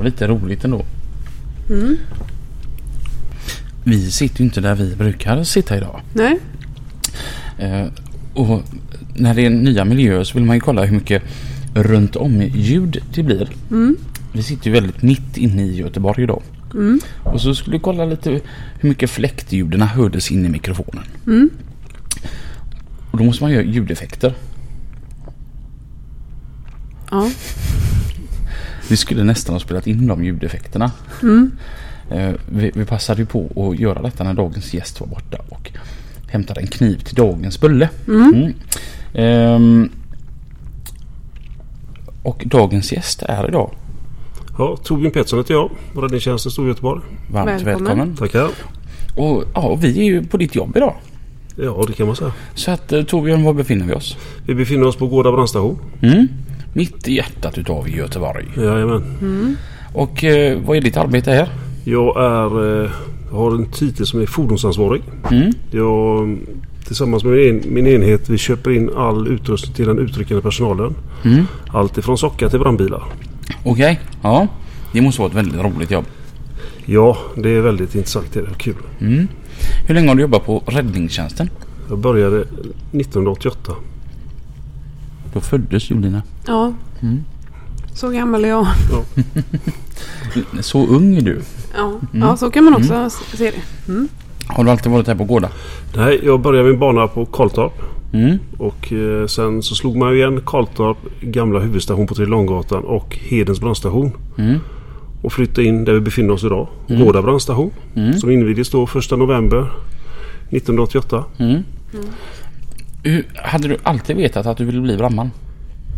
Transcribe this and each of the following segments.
Var lite roligt ändå. Vi sitter ju inte där vi brukar sitta idag. Nej, Eh, och när det är nya miljöer så vill man ju kolla hur mycket runt om ljud det blir. Vi sitter ju väldigt mitt inne i Göteborg idag. Och så skulle vi kolla lite hur mycket fläktljuden hördes in i mikrofonen. Och då måste man göra ljudeffekter. ja. Vi skulle nästan ha spelat in de ljudeffekterna. Eh, vi, vi passade ju på att göra detta när dagens gäst var borta och hämtade en kniv till dagens bulle. Mm. Ehm, och dagens gäst är idag Ja, Torbjörn Pettersson heter jag. Räddningstjänsten Stor Göteborg. varmt Välkommen. välkommen. Tackar. Och ja, vi är ju på ditt jobb idag. Ja, det kan man säga. Så att eh, Torbjörn, var befinner vi oss? Vi befinner oss på Gårda brandstation. Mm. Mitt i hjärtat utav Göteborg. Jajamän. Och eh, vad är ditt arbete här? Jag är, eh, har en titel som är fordonsansvarig. Mm. Jag, tillsammans med min, min enhet vi köper in all utrustning till den utryckande personalen. Mm. Allt ifrån sockar till brandbilar. Okej, ja. Det måste vara ett väldigt roligt jobb. Ja, det är väldigt intressant. Det är kul. Mm. Hur länge har du jobbat på räddningstjänsten? Jag började 1988. Då föddes Jolina. ja. Mm. Så gammal är jag. Så ung är du. Ja, ja så kan man också s- se det. Mm. Har du alltid varit här på Gårda? Nej, jag började min bana på Karltorp. Mm. Och eh, sen så slog man ju igen Karltorp, gamla huvudstation på Trilånggatan och Hedens brandstation. Mm. Och flyttade in där vi befinner oss idag. Mm. Gårda brandstation. Mm. Som invigdes då 1 november 1988. Mm. Hur, hade du alltid vetat att du ville bli brandman?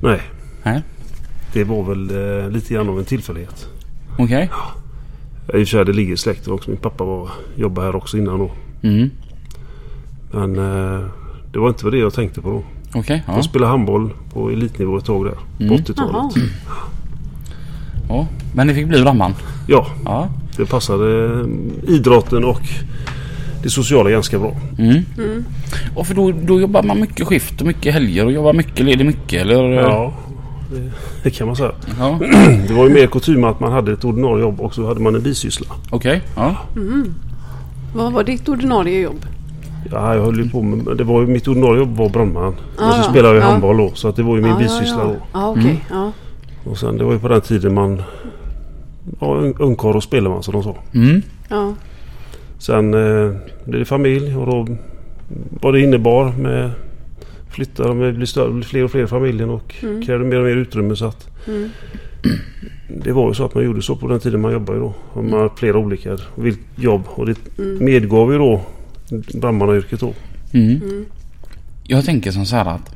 Nej, Nej. det var väl eh, lite grann av en tillfällighet. Okej. I och för sig det ligger i släkten också. Min pappa var, jobbade här också innan då. Mm. Men eh, det var inte det jag tänkte på då. Okej. ja. Jag spelade handboll på elitnivå ett tag där. På Mm. 80-talet. Jaha. ja. Men du fick bli brandman? Ja, Ja. det passade eh, idrotten och det sociala ganska bra. Mm. Och för då, då jobbar man mycket skift och mycket helger och jobbar mycket, ledig mycket eller? Ja, det, det kan man säga. Ja. Det var ju mer kutym att man hade ett ordinarie jobb och så hade man en bisyssla. Okej. Ja. Vad var ditt ordinarie jobb? Ja, jag höll ju på med, det var ju mitt ordinarie jobb var brandman. Ja, och så ja. spelade jag Ja. handboll då. Så att det var ju min ja, bisyssla ja, då. ja. Ja, okej. Ja. Och sen det var ju på den tiden man var ung- ungkarl och spelade man som de sa. Mm. Ja. Sen eh, blev det familj och då vad det innebar med flyttar och med blir fler och fler i familjen och Mm. krävde mer och mer utrymme så att Mm. det var ju så att man gjorde så på den tiden man jobbade ju då. Man hade flera olika vil- jobb och det Mm. medgav ju då brandmannayrket då. Mm. Mm. Jag tänker som så här att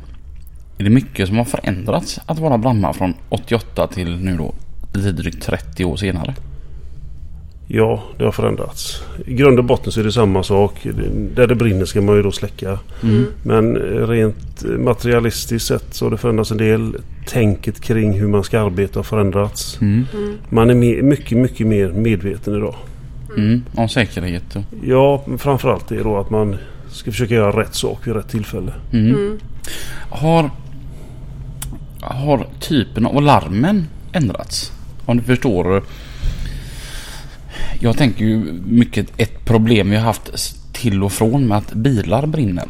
är det mycket som har förändrats att vara brandman från 88 till nu då lite drygt 30 år senare? Ja, det har förändrats. I grund och botten så är det samma sak. Där det brinner ska man ju då släcka. Mm. Men rent materialistiskt sett så har det förändrats en del. Tänket kring hur man ska arbeta har förändrats. Mm. Mm. Man är mycket, mycket mer medveten idag. Mm. Om säkerhet och... Ja, framförallt det då att man ska försöka göra rätt sak vid rätt tillfälle. Mm. Mm. Har, har typen av larmen ändrats? Om du förstår. Jag tänker ju mycket ett problem vi har haft till och från med att bilar brinner.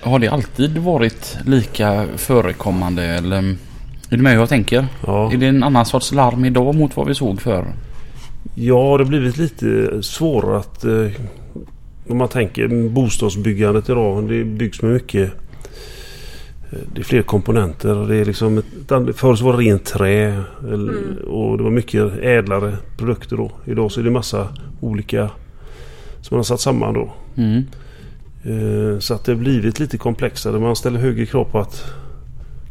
Har det alltid varit lika förekommande eller? Är du med hur jag tänker? Ja, Är det en annan sorts larm idag mot vad vi såg förr? ja det har blivit lite svårare att... Eh, om man tänker bostadsbyggandet idag. Det byggs med mycket... Det är fler komponenter. Det är liksom ett, förr var det rent trä. Eller, Mm. Och det var mycket ädlare produkter då. Idag så är det massa olika som man har satt samman då. Mm. Eh, Så att det har blivit lite komplexare. Man ställer högre krav på att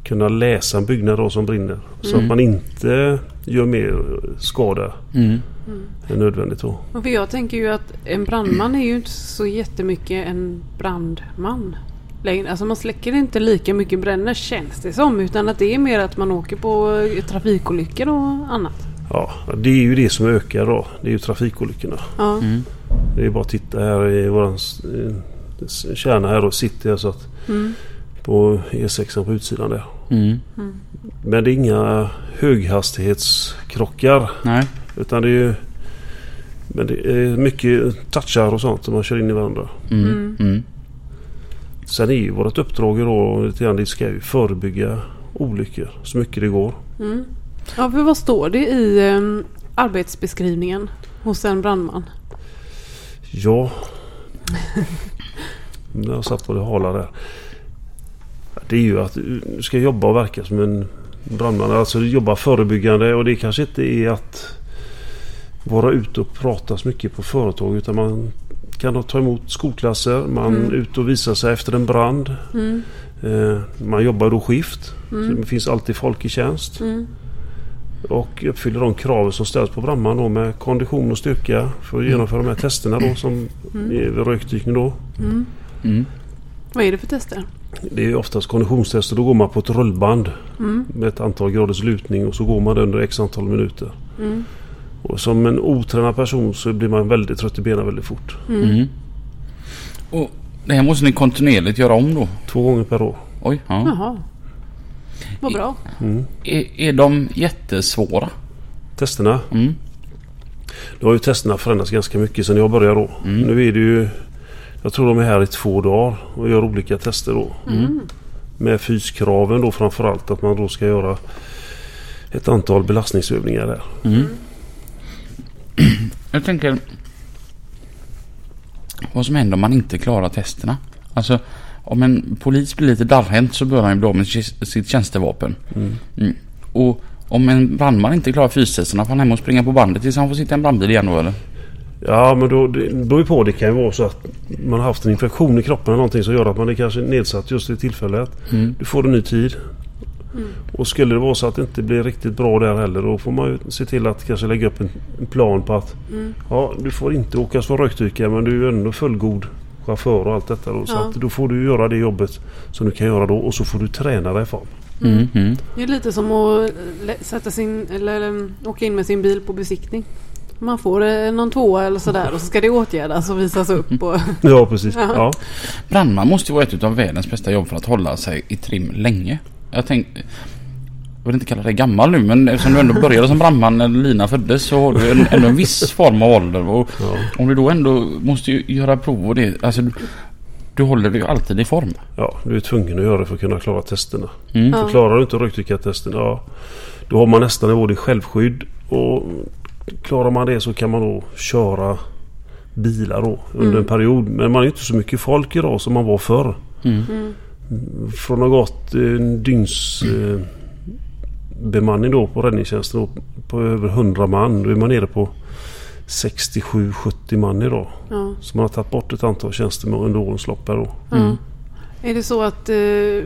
kunna läsa en byggnad då som brinner. Så att man inte gör mer skada Mm. än nödvändigt då. För jag tänker ju att en brandman är ju inte så jättemycket en brandman. Längre. Alltså man släcker inte lika mycket bränder känns det som. Utan att det är mer att man åker på eh, trafikolyckor och annat. Ja, det är ju det som ökar då. Det är ju trafikolyckorna. Ja. Mm. Det är bara att titta här i våran eh, kärna här och city. Alltså att Mm. på E6 på utsidan där. Mm. Men det är inga höghastighetskrockar. Nej. Utan det är ju men det är mycket touchar och sånt som man kör in i varandra. Sen är ju vårt uppdrag då lite grann det ska ju förebygga olyckor så mycket det går. Mm. Ja, för vad står det i em, arbetsbeskrivningen hos en brandman? Ja. Jag satt på det hala där. Det är ju att du ska jobba och verka som en brandman. Alltså jobba förebyggande och det kanske inte är att vara ute och prata så mycket på företag utan man kan ta emot skolklasser, man Mm. ut och visa sig efter en brand. Mm. Eh, Man jobbar då skift. Mm. Så det finns alltid folk i tjänst. Mm. Och uppfyller de krav som ställs på brandman då med kondition och styrka för att genomföra de här testerna då som Mm. är rökdykning då. Mm. Mm. Vad är det för tester? Det är oftast konditionstester. Då går man på ett rullband Mm. med ett antal graders lutning och så går man under x antal minuter. Mm. Och som en otränad person så blir man väldigt trött i benen väldigt fort. Mm. Mm. Och det här måste ni kontinuerligt göra om då? Två gånger per år. Oj, ja. Jaha. Vad bra. Mm. Är, är de jättesvåra? Testerna. Mm. Då har ju testerna förändrats ganska mycket sedan jag började då. Mm. Nu är det ju... Jag tror de är här i två dagar och gör olika tester då. Mm. Med fyskraven då framförallt att man då ska göra ett antal belastningsövningar där. Jag tänker vad som händer om man inte klarar testerna. Alltså om en polis blir lite darrhänt så bör han ju bli av med sitt sitt tjänstevapen. Mm. Mm. Och om en brandman inte klarar fystesterna får han hem och springa på bandet tills han får sitta i en brandbil igen då eller? Ja men då, det beror ju på. Det kan ju vara så att man har haft en infektion i kroppen eller någonting som gör att man är kanske nedsatt just i tillfället. Mm. Du får en ny tid. Mm. Och skulle det vara så att det inte blir riktigt bra där heller då får man ju se till att kanske lägga upp en, en plan på att Mm. ja, du får inte åka som rökdykare men du är ju ändå fullgod chaufför och allt detta då. Så Ja. att då får du göra det jobbet som du kan göra då och så får du träna dig fram. Mm. Mm. Det är lite som att sätta sin, eller åka in med sin bil på besiktning. Man får eh, någon tvåa eller sådär och så ska det åtgärdas och visas upp. Och, Ja precis. Ja. Ja. Brandman måste ju vara ett av världens bästa jobb för att hålla sig i trim länge. Jag tänkte... Jag vill inte kalla dig gammal nu men eftersom du ändå började som brandman när Lina föddes så har du en, ändå en viss form av ålder. Och Ja. om du då ändå måste ju göra prov och det... Alltså du, du håller dig ju alltid i form. ja, du är tvungen att göra det för att kunna klara testerna. Mm. Ja. För klarar du inte rökdykartesten, ja, då har man nästan både självskydd och klarar man det så kan man då köra bilar då under Mm. en period. Men man är inte så mycket folk idag som man var förr. Mm. Från att ha gått en eh, bemanning då på räddningstjänsten då, på över 100 man. Då är man nere på 67-70 man idag. Ja. Så man har tagit bort ett antal tjänstemän under årens lopp här då. Mm. Är det så att, eh,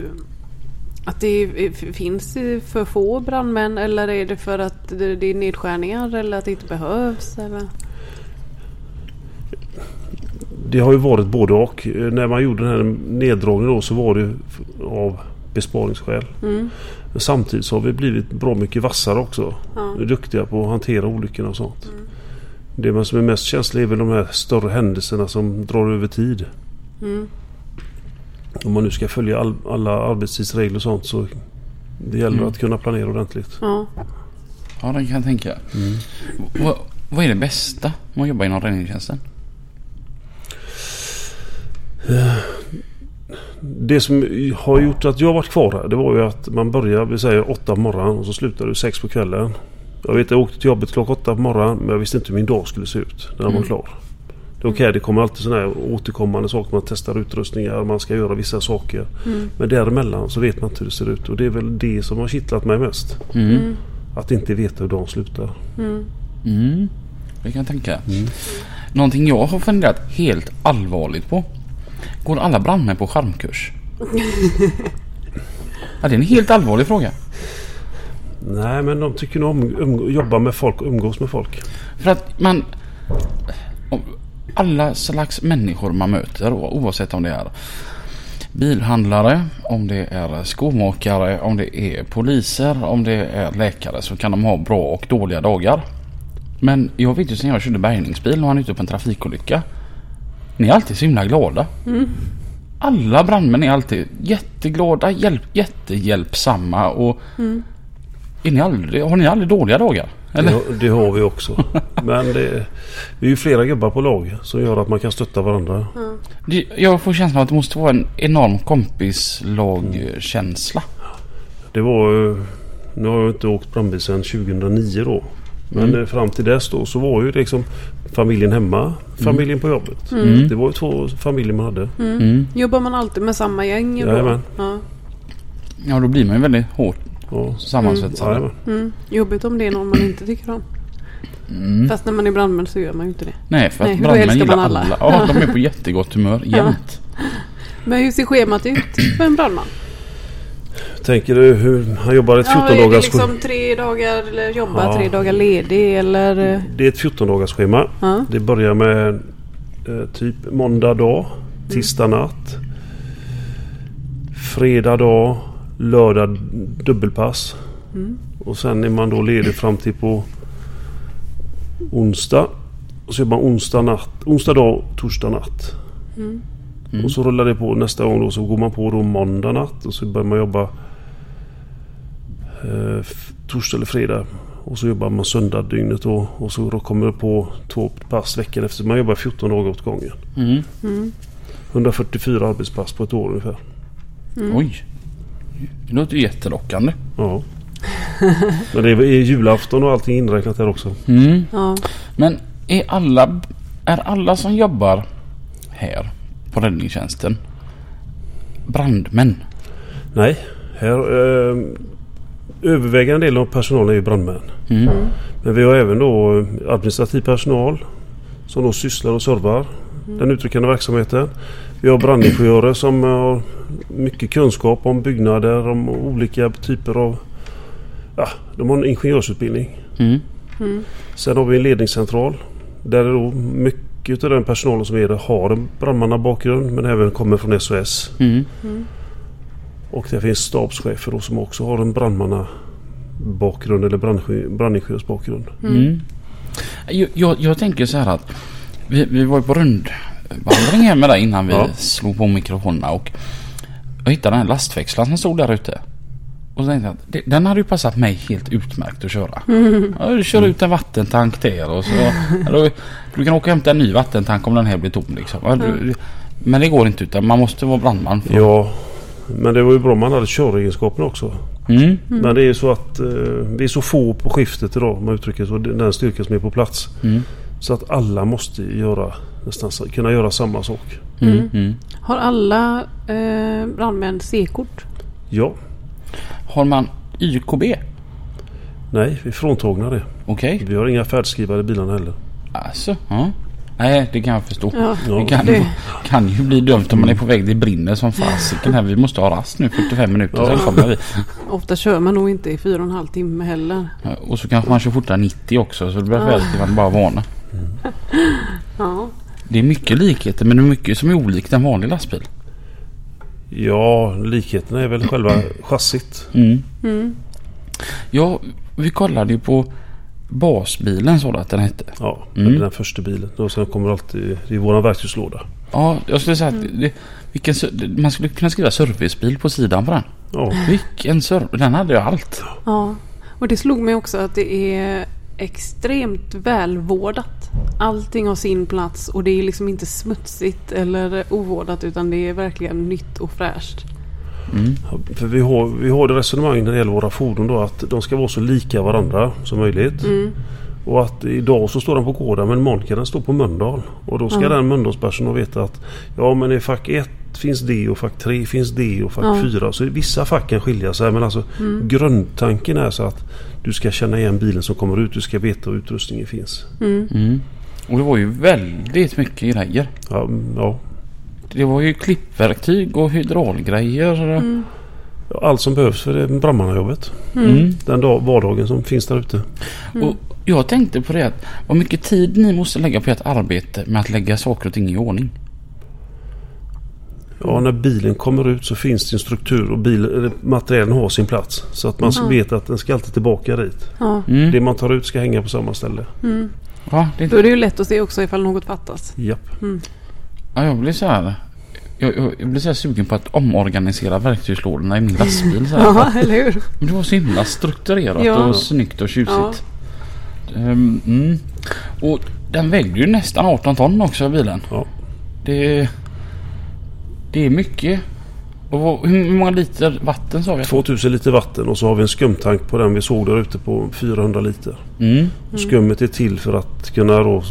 att det finns för få brandmän eller är det för att det det är nedskärningar eller att det inte behövs? Eller? Det har ju varit både och. Eh, När man gjorde den här neddragningen då så var det av besparingsskäl. Mm. Men samtidigt så har vi blivit bra mycket vassare också. Ja. Vi är duktiga på att hantera olyckorna och sånt. Mm. Det man som är mest känsligt är väl de här större händelserna som drar över tid. Mm. Om man nu ska följa all, alla arbetstidsregler och sånt så det gäller Mm. att kunna planera ordentligt. Ja. Ja, det kan jag tänka. Vad, vad är det bästa med att jobba inom räddningstjänsten? Det som har gjort att jag varit kvar här det var ju att man börjar, vi säger åtta på morgonen och så slutar du sex på kvällen. Jag vet jag åkte till jobbet klockan åtta på morgonen men jag visste inte hur min dag skulle se ut när den var Mm. klar. Det är okej, det kommer alltid sådana här återkommande saker. Man testar utrustningar, man ska göra vissa saker. Mm. Men däremellan så vet man inte hur det ser ut och det är väl det som har kittlat mig mest. Mm. Mm. Att inte veta hur dagen slutar. Mm. Mm. Det kan jag tänka. Någonting jag har funderat helt allvarligt på. Går alla brandmän på charmkurs? ja, det är en helt allvarlig fråga. Nej men de tycker nog om um, jobba med folk och umgås med folk. För att man... Alla slags människor man möter oavsett om det är bilhandlare, om det är skomakare, om det är poliser, om det är läkare så kan de ha bra och dåliga dagar. Men jag vet ju sen jag körde bärgningsbil och är ute på en trafikolycka. Ni är alltid så himla glada. Alla brandmän är alltid jätteglada, hjälp, jättehjälpsamma och är ni aldrig, har ni aldrig dåliga dagar? Eller? Det, det har vi också. Men det, vi är ju flera gubbar på lag som gör att man kan stötta varandra. Det- Jag får känslan att det måste vara en enorm kompislagkänsla. Det var Nu har jag inte åkt brandbil sedan 2009 då. Men Mm. fram till dess då så var ju liksom familjen hemma, familjen på jobbet. Mm. Det var ju två familjer man hade. Mm. Jobbar man alltid med samma gäng? då? Jajamän. Ja. Ja, då blir man ju väldigt hårt Ja. sammansvetsad. Jajamän. Mm. Jobbigt om det är någon man inte tycker om. Mm. Fast när man är brandman så gör man ju inte det. Nej, för Nej, att då brandmän gillar man alla. alla. Ja, de är på jättegott humör jämt. Men hur ser schemat ut för en brandman? Tänker du hur han jobbar ett 14 Ja, är det dagars liksom tre dagar eller jobba Ja. tre dagar ledig eller? Det är ett 14 dagars schema. Ja. Det börjar med eh, typ måndag dag, tisdag natt. Fredag dag, lördag dubbelpass. Mm. Och sen är man då ledig fram till på onsdag. Och så jobbar man onsdag, natt, onsdag dag, torsdag natt. Mm. Mm. Och så rullar det på nästa gång då så går man på då måndag natt och så börjar man jobba eh, torsdag eller fredag. Och så jobbar man söndag dygnet då och så då kommer det på två pass veckan efter. Man jobbar 14 dagar åt gången. Mm. Mm. 144 arbetspass på ett år ungefär. Mm. Oj. Det låter ju jättelockande. Ja. Men det är är julafton och allting inräknat där också. Mm. Ja. Men är alla, är alla som jobbar här på räddningstjänsten brandmän? Nej, här eh, övervägande del av personalen är ju brandmän. Mm. Men vi har även då eh, administrativ personal som då sysslar och servar den utryckande verksamheten. Vi har brandingenjörer som har mycket kunskap om byggnader, om olika typer av... Ja, de har en ingenjörsutbildning. Mm. Mm. Sen har vi en ledningscentral där är då mycket av den personalen som är där har en brandmannabakgrund men även kommer från SOS. Mm. Mm. Och det finns stabschefer som också har en brandmannabakgrund eller brandingenjö- brandingenjörsbakgrund. Mm. Jag, jag, jag tänker så här att vi, vi var ju på rundvandring här med dig innan vi Ja. slog på mikrofonerna och jag hittade den här lastväxlaren som stod där ute. Och så tänkte jag att den hade ju passat mig helt utmärkt att köra. Ja, du kör ut en vattentank där och så... Ja, då, du kan åka och hämta en ny vattentank om den här blir tom liksom. Du, men det går inte utan man måste vara brandman. För, Ja, men det var ju bra man hade köregenskaperna också. Mm. Men det är ju så att eh, vi är så få på skiftet idag om man uttrycker så. Den styrka som är på plats. Mm. Så att alla måste göra nästan kunna göra samma sak. Mm. Mm. Har alla eh, brandmän C-kort? Ja, Har man YKB? nej, vi är fråntagna det. Okej. Vi har inga färdskrivare i bilarna heller. Alltså, ja. Nej, det kan jag förstå. Ja. Det kan, Det- kan ju bli dumt om man är på väg. Det brinner som fasiken här. Vi måste ha rast nu 45 minuter. Ja. Sen kommer vi. Ofta kör man nog inte i fyra och en halv timme heller. Ja, Och så kanske man kör fortare 90 också. Så det blir Ja. väldigt man bara vana. Ja. Det är mycket likheter men det är mycket som är olikt en vanlig lastbil. Ja, likheterna är väl själva chassit. Mm. Mm. Ja, vi kollade ju på basbilen så att den hette. Ja, Mm. den första bilen. Och sen kommer alltid... Det är vår verktygslåda. Ja, jag skulle säga att det, vilken, man skulle kunna skriva servicebil på sidan på den. Ja, Vilken service. Den hade ju allt. ja. Och det slog mig också att det är extremt välvårdat. Allting har sin plats och det är liksom inte smutsigt eller ovårdat utan det är verkligen nytt och fräscht. Mm. för vi har, vi har det resonemang när det gäller våra fordon då att de ska vara så lika varandra som möjligt. Mm. Och att idag så står den på Gårda men imorgon kan den stå på Mölndal. Och då ska Ja. den Mölndalspersonen veta att ja men i fack 1 finns det och fack 3 finns det och fack Ja. 4. Så vissa fack kan skilja sig men alltså grundtanken är så att du ska känna igen bilen som kommer ut. Du ska veta var utrustningen finns. Mm. Mm. Och det var ju väldigt mycket grejer. Ja, mm, ja. Det var ju klippverktyg och hydraulgrejer. Mm. Allt som behövs för det brandmannajobbet. Mm. Den dag, vardagen som finns där ute. Och jag tänkte på det att vad mycket tid ni måste lägga på ert arbete med att lägga saker och ting i ordning. Ja, när bilen kommer ut så finns det en struktur och bil, materialen har sin plats. Så att man Mm. vet att den ska alltid tillbaka dit. Mm. Det man tar ut ska hänga på samma ställe. Mm. Ja, det, Då är det ju lätt att se också ifall något fattas. Japp. Ja, jag blir så här. Jag, jag, jag blir så här sugen på att omorganisera verktygslådorna i min lastbil. Så här. Ja, eller hur? Men det var så himla strukturerat Ja. och snyggt och tjusigt. Ja. Ehm, mm. Och den vägde ju nästan 18 ton också bilen. Ja. Det, det är mycket. Och hur många liter vatten sa vi? 2000 liter vatten och så har vi en skumtank på den vi såg där ute på 400 liter. Mm. Och skummet är till för att kunna då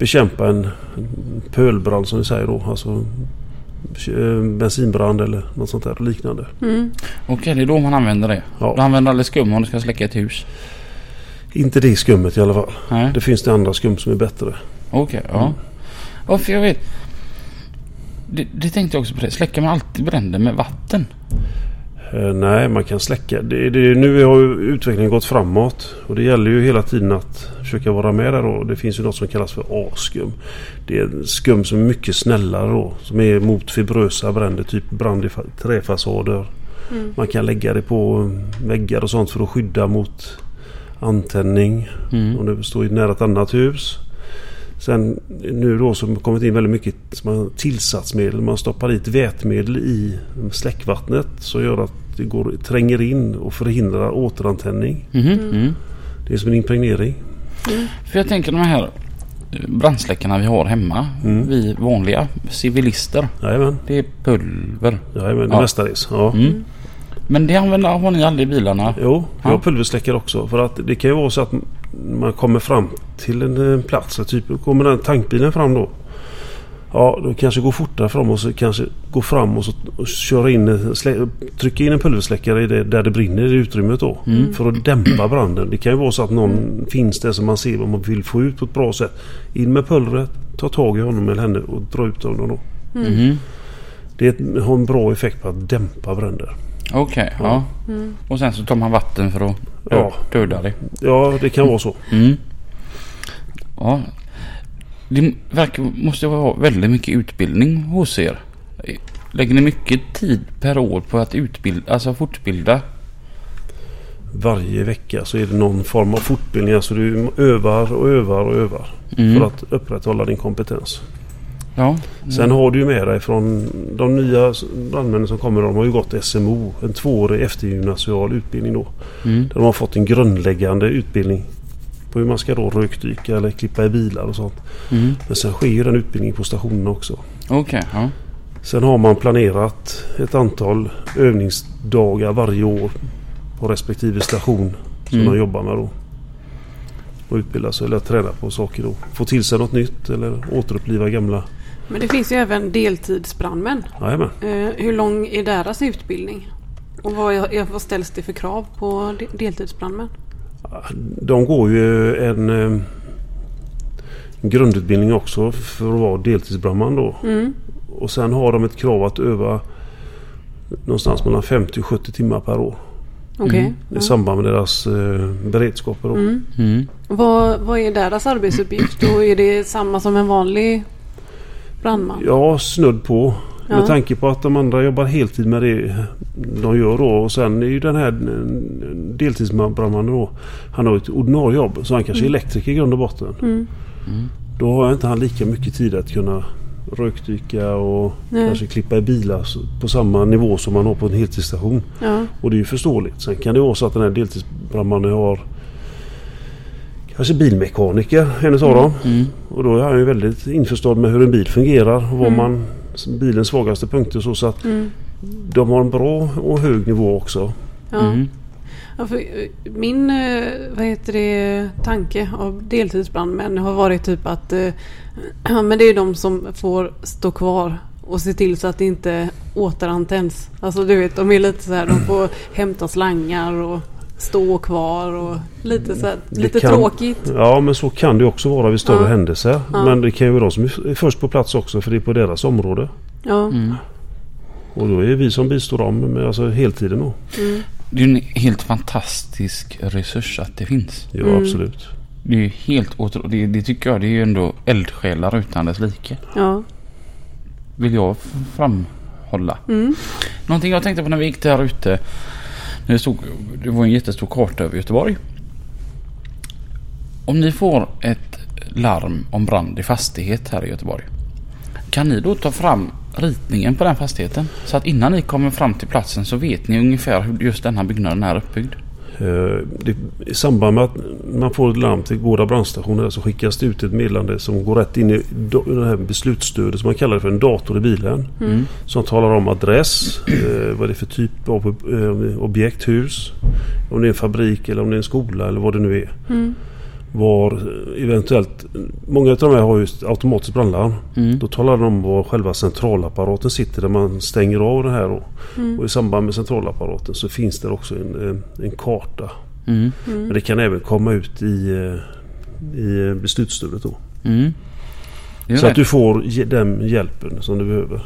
bekämpa en en pölbrand som vi säger då. Alltså eh, bensinbrand eller något sånt där liknande. Mm. Okej, det är då man använder det. Ja. Du använder aldrig skum om du ska släcka ett hus? Inte det skummet i alla fall. Nej. Det finns det andra skum som är bättre. Okej, ja. Ja, för jag vet. Det, det tänkte jag också på det. Släcker man alltid bränder med vatten? Eh, nej, man kan släcka. Det, det, nu har ju utvecklingen gått framåt. Och det gäller ju hela tiden att försöka vara med där då. Det finns ju något som kallas för A-skum. Det är skum som är mycket snällare då. Som är mot fibrösa bränder. Typ brand i fa- träfasader. Mm. Man kan lägga det på väggar och sånt för att skydda mot antändning. Mm. Om det står nära ett annat hus. Sen nu då så har det kommit in väldigt mycket som tillsatsmedel. Man stoppar dit vätmedel i släckvattnet. Så gör att det går, tränger in och förhindrar återantändning. Mhm, mm. Det är som en impregnering. För jag tänker de här eh, brandsläckarna vi har hemma. Mm. Vi vanliga civilister. Jajamän, Det är pulver. Jajamän det Ja. mestadels. Ja. Mm. Men det använder, har ni aldrig i bilarna? Jo, jag har pulversläckare också. För att det kan ju vara så att man kommer fram till en plats. Typ kommer den tankbilen fram då. Ja, då kanske går fortare fram och så kanske gå fram och, så, och köra in, slä, trycka in en pulversläckare det, där det brinner i det utrymmet då. Mm. För att dämpa branden. Det kan ju vara så att någon finns där som man ser vad man vill få ut på ett bra sätt. In med pulvret, ta tag i honom eller henne och dra ut honom då. Mhm. Det är ett, har en bra effekt på att dämpa bränder. Okej, ja. Mm. Och sen så tar man vatten för att ja. döda det. Ja, det kan vara så. Mm. Ja. Det verkar, måste vara väldigt mycket utbildning hos er. Lägger ni mycket tid per år på att utbilda, alltså fortbilda? Varje vecka så är det någon form av fortbildning. Alltså du övar och övar och övar. Mm. För att upprätthålla din kompetens. Ja. Sen har du ju med dig från de nya brandmännen som kommer. De har ju gått SMO. En tvåårig eftergymnasial utbildning då. Mm. Där de har fått en grundläggande utbildning. På hur man ska då rökdyka eller klippa i bilar och sånt. Mm. Men sen sker ju den utbildningen på stationerna också. Okej, ja. Sen har man planerat ett antal övningsdagar varje år på respektive station som Mm. de jobbar med då. Och utbilda sig eller träna på saker då. Få till sig något nytt eller återuppliva gamla. Men det finns ju även deltidsbrandmän. Jajamän. Eh, hur lång är deras utbildning? Och vad, vad ställs det för krav på de- deltidsbrandmän? De går ju en eh, grundutbildning också för att vara deltidsbrandman då. Mm. Och sen har de ett krav att öva någonstans mellan 50 och 70 timmar per år. Okej. Mm. I samband med deras eh, beredskaper då. Mm. Mm. Vad, vad är deras arbetsuppgift? Och är det samma som en vanlig brandman? Ja, snudd på. Ja. Med tanke på att de andra jobbar heltid med det de gör då. Och sen är ju den här eh, deltidsbrandmannen då. Han har ett ordinarie jobb. Så han kanske är elektriker i grund och botten. Mm. Då har inte han lika mycket tid att kunna rökdyka och Nej. kanske klippa i bilar på samma nivå som man har på en heltidsstation. Ja. Och det är ju förståeligt. Sen kan det vara så att den här deltidsbrandmannen har kanske bilmekaniker, en av dem. Mm. Och då är han ju väldigt införstådd med hur en bil fungerar och vad Mm. man bilens svagaste punkter så, så att Mm. de har en bra och hög nivå också. Ja. Mm. Ja, för eh, min eh, vad heter det, tanke av deltidsbrandmän har varit typ att eh, ja, men det är de som får stå kvar och se till så att det inte återantänds. Alltså du vet, de är lite så här, de får hämta slangar och stå kvar och lite, så här, lite kan- tråkigt. Ja men så kan det också vara vid större Ja. händelser. Ja. Men det kan ju vara de som är först på plats också för det är på deras område. Ja. Mm. Och då är vi som bistår dem med alltså heltiden då. Mm. Det är en helt fantastisk resurs att det finns. Ja Mm. absolut. Det är ju helt otroligt. Det, det tycker jag det är ju ändå eldsjälar utan dess like. Ja. Vill jag framhålla. Mm. Någonting jag tänkte på när vi gick där ute. Det, stod, det var en jättestor karta över Göteborg. Om ni får ett larm om brand i fastighet här i Göteborg. Kan ni då ta fram ritningen på den fastigheten? Så att innan ni kommer fram till platsen så vet ni ungefär hur just den här byggnaden är uppbyggd. Eh, Det, I samband med att man får ett larm till Gårda brandstation så skickas det ut ett meddelande som går rätt in i det här beslutsstödet som man kallar det för en dator i bilen. Mm. Som talar om adress, eh, vad det är för typ av eh, objekt, hus. Om det är en fabrik eller om det är en skola eller vad det nu är. Mm. Var eh, eventuellt, många av de här har ju automatiskt brandlarm. Mm. Då talar de om var själva centralapparaten sitter där man stänger av det här. Då. Mm. Och i samband med centralapparaten så finns det också en, eh, en karta. Mm. Men det kan även komma ut i, eh, i beslutsstödet då. Mm. Så rätt. att du får den hjälpen som du behöver.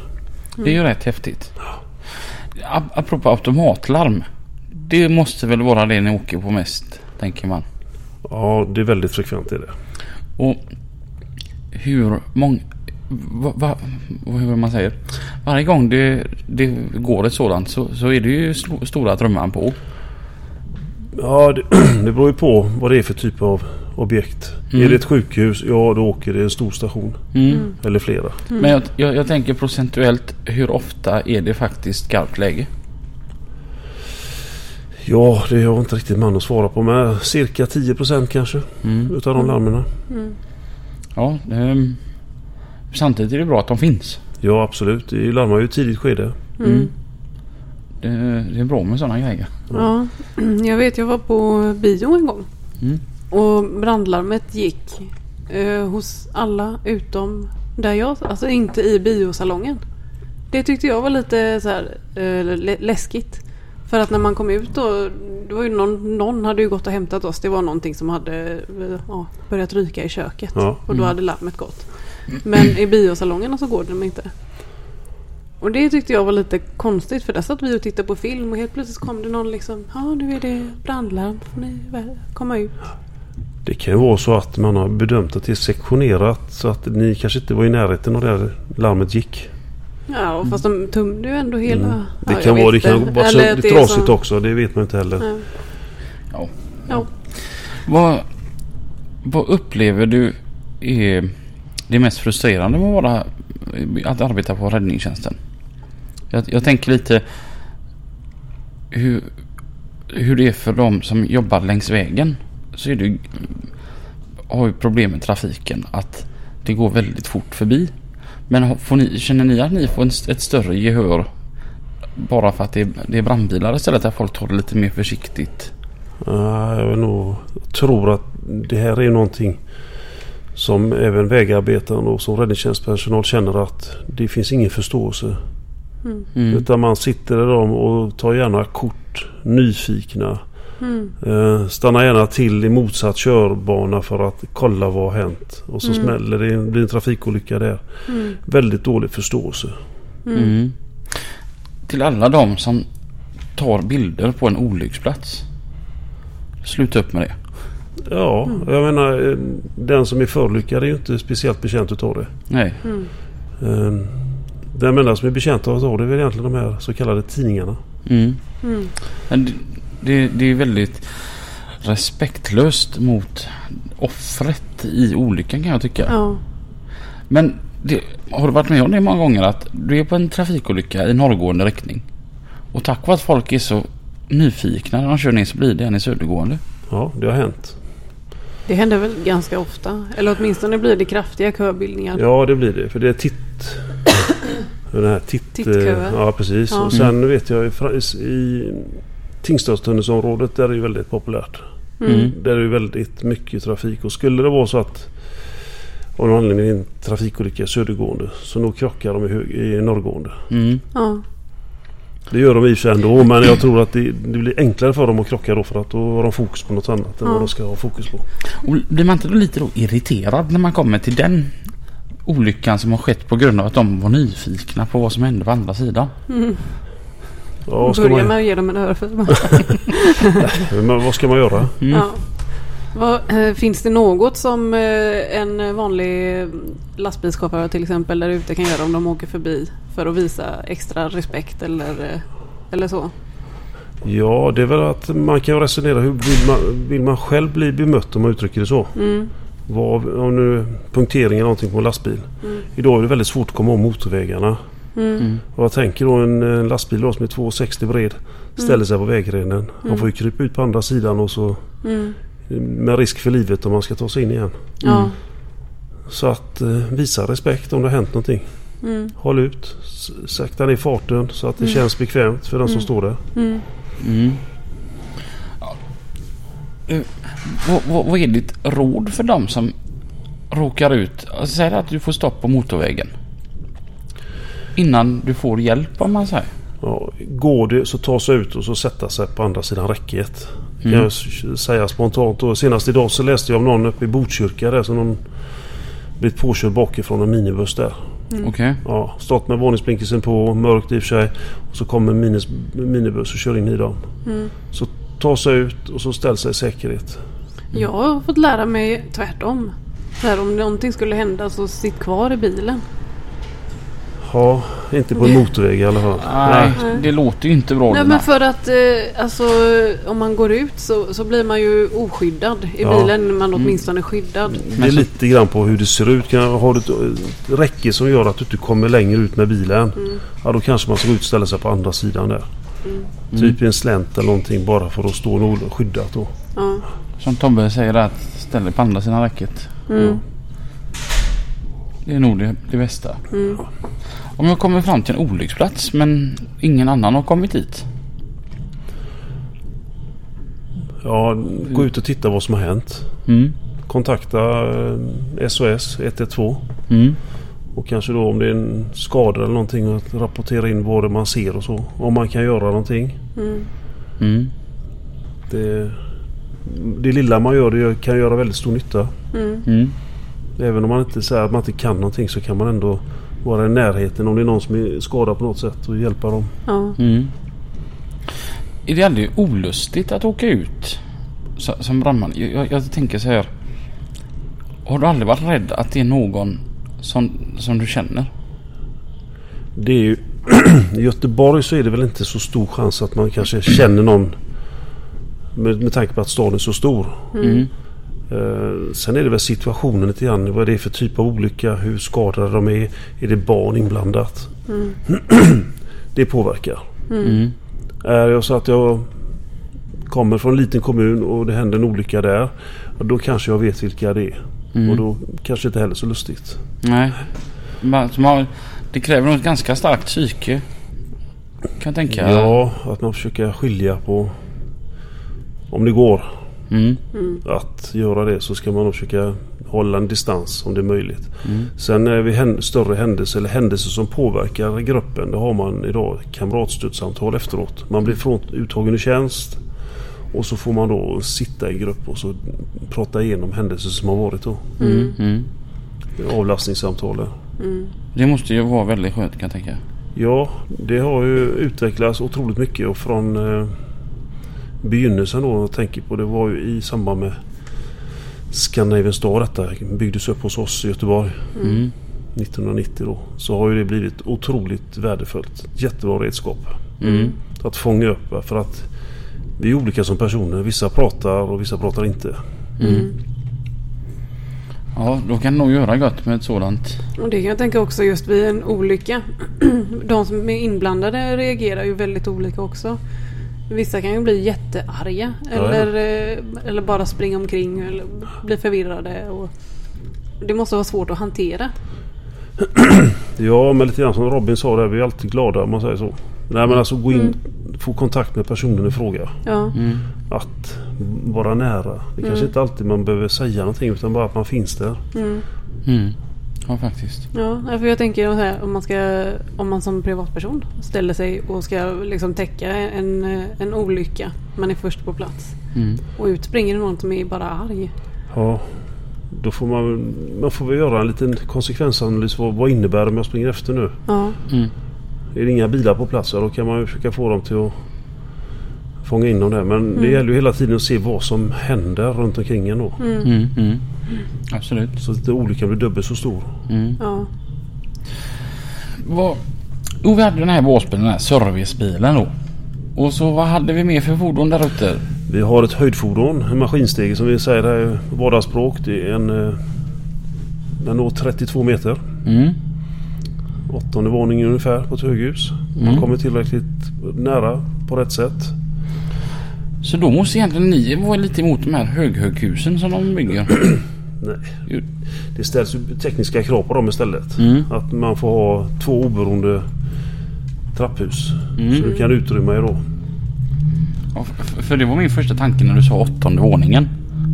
Det är ju rätt häftigt. Ap- Apropå automatlarm. Det måste väl vara det ni åker på mest, tänker man. Ja, det är väldigt frekvent i det. Och hur många... Va, va, hur man säger? Varje gång det, det går ett sådant så, så är det ju sto- stora trumman på. Ja, det, det beror ju på vad det är för typ av objekt. Mm. Är det ett sjukhus, ja då åker det en stor station. Mm. Eller flera. Men jag, jag, jag tänker procentuellt, hur ofta är det faktiskt skarpt läge? Ja, det är jag inte riktigt man att svara på. Men cirka 10% kanske Mm. utav de larmen. Mm. Ja, ehm, samtidigt är det bra att de finns. Ja, absolut. Det larmar ju i tidigt skede. Mm. Det, det är bra med sådana grejer. Ja, jag vet jag var på bio en gång. Mm. Och brandlarmet gick eh, hos alla utom där jag, alltså inte i biosalongen. Det tyckte jag var lite så här eh, lä- läskigt. För att när man kom ut då, det var ju någon, någon hade ju gått och hämtat oss. Det var någonting som hade eh, ja, börjat ryka i köket. Ja. Och då hade larmet gått. Men i biosalongerna så går de inte. Och det tyckte jag var lite konstigt för där satt vi och tittade på film och helt plötsligt kom det någon liksom Ja nu är det brandlarm, får ni komma ut. Det kan ju vara så att man har bedömt att det är sektionerat så att ni kanske inte var i närheten av där larmet gick. Ja och fast de tömde ju ändå hela... Mm. Det ja, kan vara, det kan vara så, det trasigt så- också. Det vet man inte heller. Ja. Ja. Ja. Vad, vad upplever du är det mest frustrerande med att, vara, att arbeta på räddningstjänsten? Jag, jag tänker lite hur, hur det är för de som jobbar längs vägen. Så är det, har ju problem med trafiken. Att det går väldigt fort förbi. Men ni, känner ni att ni får ett större gehör bara för att det är, det är brandbilar istället där folk tar det lite mer försiktigt? Ja, jag vill nog tror att det här är någonting som även vägarbetaren och som räddningstjänstpersonal känner att det finns ingen förståelse. Mm. Utan man sitter där och tar gärna kort, nyfikna. Mm. Eh, stannar gärna till i motsatt körbana för att kolla vad har hänt. Och så Mm. smäller det, blir en trafikolycka där. Mm. Väldigt dålig förståelse. Mm. Mm. Till alla de som tar bilder på en olycksplats. Sluta upp med det. Ja, jag menar eh, den som är förolyckad är ju inte speciellt bekänt utav det. Nej. Mm. Eh, Den enda som är bekänt av det är väl egentligen de här så kallade tidningarna. Det, det, är väldigt respektlöst mot offret i olyckan kan jag tycka. Ja. Men det, har du varit med om det många gånger att du är på en trafikolycka i norrgående riktning. Och tack vare att folk är så nyfikna när de kör ner så blir det en i södergående. Ja, det har hänt. Det händer väl ganska ofta. Eller åtminstone blir det kraftiga köbildningar. Ja, det blir det. För det är titt... Den här titt... Tittköer. Ja, precis. Ja. Och sen vet jag i i Tingstadstunnelsområdet där är ju väldigt populärt. Mm. Där är det väldigt mycket trafik. Och skulle det vara så att av någon anledning är en trafikolycka i södergående så nog krockar de i, hög, i norrgående. Mm. Ja. Det gör de i och för sig ändå men jag tror att det, det blir enklare för dem att krocka då för att då har de fokus på något annat än Ja. vad de ska ha fokus på. Och blir man inte då lite då irriterad när man kommer till den olyckan som har skett på grund av att de var nyfikna på vad som hände på andra sidan? Ja, Börja man, med att ge dem en örfil. men vad ska man göra? Mm. Ja. Vad, eh, finns det något som eh, en vanlig lastbilschaufför till exempel där ute kan göra om de åker förbi för att visa extra respekt eller, eh, eller så? Ja, det är väl att man kan resonera. Hur vill man, vill man själv bli bemött om man uttrycker det så? Mm. Vad, om nu punktering är någonting på en lastbil. Mm. Idag är det väldigt svårt att komma om motorvägarna. Mm. Mm. Och jag tänker då en, en lastbil då som är 2,60 bred. Ställer sig på vägrenen. Han får ju krypa ut på andra sidan och så Mm. med risk för livet om man ska ta sig in igen. Så att eh, visa respekt om det har hänt någonting. Mm. Håll ut. Sakta ner farten så att det känns bekvämt för den som Mm. står där. Mm. Mm. Ja. Eh, vad, vad, vad är ditt råd för dem som råkar ut? Alltså, säg att du får stopp på motorvägen. Innan du får hjälp om man säger. Ja, går det så ta sig ut och så sätta sig på andra sidan räcket. Kan Mm. jag säga spontant. Och senast idag så läste jag om någon uppe i Botkyrka där som någon blivit påkörd bakifrån en minibuss där. Okej. Ja, stått med varningsblinkersen på, mörkt i och för sig. Och så kommer en minis, minibuss och kör in i dem. Mm. Så ta sig ut och så ställ sig i säkerhet. Jag har fått lära mig tvärtom. Så här, om någonting skulle hända så sitt kvar i bilen. Ja, inte på en motorväg i alla fall. Nej, Nej. det låter ju inte bra. Nej men för att eh, alltså, om man går ut så, så blir man ju oskyddad i Ja. bilen. när Man åtminstone är skyddad. Det är Men lite grann på hur det ser ut. Kan, har du ett ett räcke som gör att du inte kommer längre ut med bilen. Mm. Ja, då kanske man ska ut och ställa sig på andra sidan där. Mm. Typ i en slänt eller någonting bara för att stå något skyddat då. Ja. Som Tobbe säger att ställ dig på andra sidan räcket. Mm. Det är nog det, det bästa. Mm. Om jag kommer fram till en olycksplats men ingen annan har kommit dit. Ja, gå ut och titta vad som har hänt. Mm. Kontakta eh, SOS 112. Mm. Och kanske då om det är en skada eller någonting att rapportera in vad det man ser och så. Om man kan göra någonting. Mm. Mm. Det, det lilla man gör det kan göra väldigt stor nytta. Mm. Mm. Även om man inte säger att man inte kan någonting så kan man ändå vara i närheten om det är någon som är skadad på något sätt och hjälpa dem. Ja. Mm. Är det aldrig olustigt att åka ut som brandman? Jag, jag, jag tänker så här. Har du aldrig varit rädd att det är någon som, som du känner? Det är ju, I Göteborg så är det väl inte så stor chans att man kanske känner någon med, med tanke på att staden är så stor. Mm. Eh, sen är det väl situationen lite grann. Vad det är för typ av olycka. Hur skadade de är. Är det barn inblandat? Mm. det påverkar. Mm. Är jag så att jag kommer från en liten kommun och det händer en olycka där. Då kanske jag vet vilka det är. Mm. Och då kanske inte heller så lustigt. Nej. Man, det kräver nog ett ganska starkt psyke. Kan jag tänka. Ja, att man försöker skilja på om det går Mm. Mm. att göra det så ska man nog försöka hålla en distans om det är möjligt. Mm. Sen är hän- större händelser eller händelser som påverkar gruppen. Då har man idag kamratstödssamtal efteråt. Man blir från, uttagen ur tjänst och så får man då sitta i grupp och så prata igenom händelser som har varit då. Mm. Mm. Avlastningssamtalen. Mm. Det måste ju vara väldigt skönt kan jag tänka. Ja, det har ju utvecklats otroligt mycket och från eh, begynnelsen då jag tänker på det var ju i samband med Scandinavian Star detta byggdes upp hos oss i Göteborg Mm. 1990 då. Så har ju det blivit otroligt värdefullt. Jättebra redskap Mm. att fånga upp för att vi är olika som personer. Vissa pratar och vissa pratar inte. Mm. Ja, då kan det nog göra gott med ett sådant. Och det kan jag tänka också just vid en olycka. De som är inblandade reagerar ju väldigt olika också. Vissa kan ju bli jättearga Ja, ja. eller, eh, eller bara springa omkring eller bli förvirrade. Och det måste vara svårt att hantera. Ja, men lite grann som Robin sa där. Vi är alltid glada om man säger så. Nej men alltså gå in, Mm. få kontakt med personen i fråga. Ja, Mm. Att vara nära. Det kanske Mm. inte alltid man behöver säga någonting utan bara att man finns där. mm. Ja, faktiskt. Ja, för jag tänker så här, om man, ska, om man som privatperson ställer sig och ska liksom täcka en, en olycka. Man är först på plats. Mm. Och ut springer det någon som är bara arg. Ja, då får man, man får väl göra en liten konsekvensanalys. Vad, vad innebär det om jag springer efter nu? Ja, Mm. Är det inga bilar på plats, då kan man ju försöka få dem till att fånga in dem där. Men det Mm. gäller ju hela tiden att se vad som händer runt omkring en då. Mm. Mm. Absolut. Så att olyckan blir dubbelt så stor. Mm. ja. Vad... Jo, vi hade den här båsbilen, den här servicebilen då. Och så vad hade vi mer för fordon där ute? Vi har ett höjdfordon, en maskinstege som vi säger det här i vardagsspråk. Det är en... eh, Den når 32 meter. Mm. Åttonde våningen ungefär på ett höghus. Man Mm. kommer tillräckligt nära på rätt sätt. Så då måste egentligen ni vara lite emot de här höghöghusen som de bygger. Nej. Det ställs ju tekniska krav på dem istället. Mm. Att man får ha två oberoende trapphus. Mm. Så du kan utrymma er då. Ja, för det var min första tanke när du sa åttonde våningen.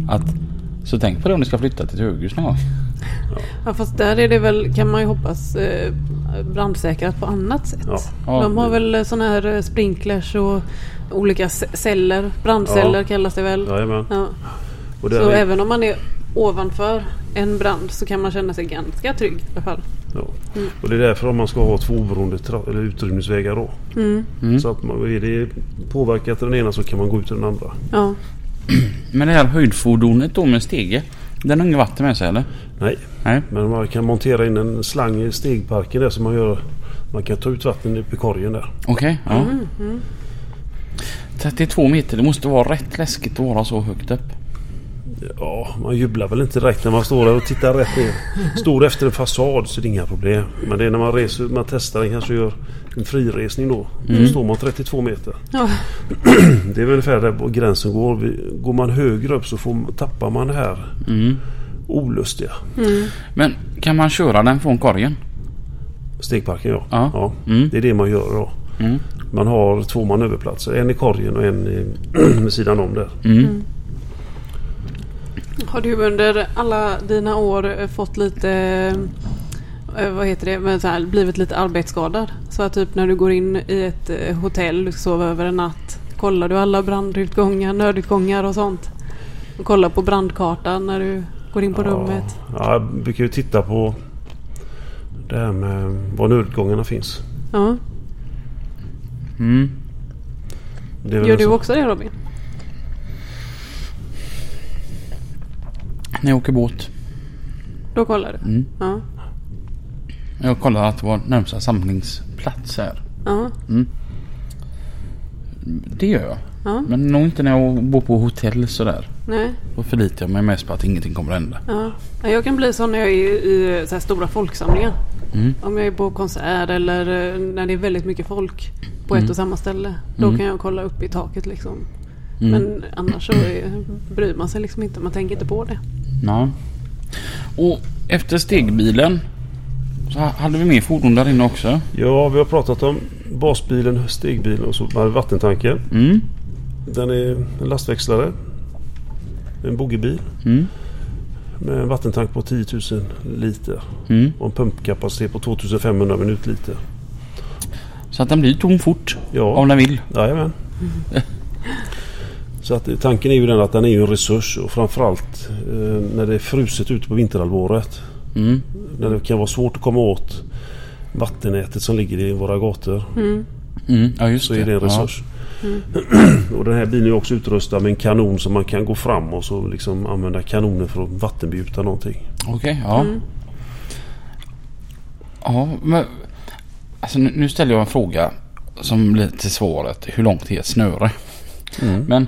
Att så tänk på det om ni ska flytta till ett höghus någon gång. Ja, fast där är det väl, kan man ju hoppas, eh, brandsäkrat på annat sätt. Ja. Ja, De har väl sådana här eh, sprinklers och olika ce- celler. Brandceller Ja. kallas det väl. Ja. Så är, även om man är ovanför en brand så kan man känna sig ganska trygg i alla fall. ja. och det är därför om man ska ha två oberoende tra- eller utrymningsvägar då. Mm. Mm. Så att man, är det påverkat den ena så kan man gå ut i den andra. Ja. Men det här höjdfordonet då med stege. Den har inget vatten med sig eller? Nej, Nej. men man kan montera in en slang i stegparken där så man gör man kan ta ut vatten upp i korgen där. Okej, ja. Mm. Mm. 32 meter, det måste vara rätt läskigt att vara så högt upp. Ja, man jublar väl inte direkt när man står där och tittar rätt ner. Står efter en fasad så är det inga problem. Men det är när man reser, man testar, kanske gör en friresning då. Mm. Så står man 32 meter. Ja. Det är väl ungefär där gränsen går. Går man högre upp så får, tappar man det här Mm. olustiga. Mm. Men kan man köra den från korgen? Stegparken ja. Ja. Mm. Det är det man gör då. Mm. Man har två manöverplatser. En i korgen och en i, med sidan om där. Har du under alla dina år eh, fått lite eh, vad heter det, men så här, blivit lite arbetsskadad? Så att typ när du går in i ett eh, hotell, du sover över en natt. Kollar du alla brandutgångar, nödutgångar och sånt? Och kollar på brandkartan när du går in på rummet? Ja, jag brukar ju titta på det här med var nödutgångarna finns. Ja. Mm. Gör du också det Robin? När jag åker båt. Då kollar du? Mm. Ja. Jag kollar att det var närmsta samlingsplats här. Ja. Mm. Det gör jag. Ja. Men nog inte när jag bor på hotell sådär. Nej. Då förlitar jag mig mest på att ingenting kommer att hända. Ja. Ja, Jag kan bli så när jag är i så stora folksamlingar. Mm. Om jag är på konsert eller eh, när det är väldigt mycket folk på ett och samma ställe. Då Mm. kan jag kolla upp i taket liksom. Mm. Men annars så är, bryr man sig liksom inte. Man tänker inte på det. Ja. Och efter stegbilen så hade vi mer fordon där inne också. Ja, vi har pratat om basbilen, stegbilen och så vi vattentanken. Mm. Den är en lastväxlare. En boggiebil Mm. med en vattentank på 10 000 liter. Mm. Och en pumpkapacitet på 2500 minutliter. Så att den blir tom fort Ja, om den vill. jajamän. Så att tanken är ju den att den är ju en resurs och framförallt eh, när det är fruset ute på vinterhalvåret. Mm. När det kan vara svårt att komma åt vattennätet som ligger i våra gator. Mm. Mm. Ja just Så är det en resurs. och den här bilen är också utrustad med en kanon som man kan gå fram och så liksom använda kanonen för att vattenbjuta någonting. Ja. Okej, ja. Mm. Ja, men... Alltså nu, nu ställer jag en fråga som blir till svaret. Hur långt är ett snöre? Mm. Men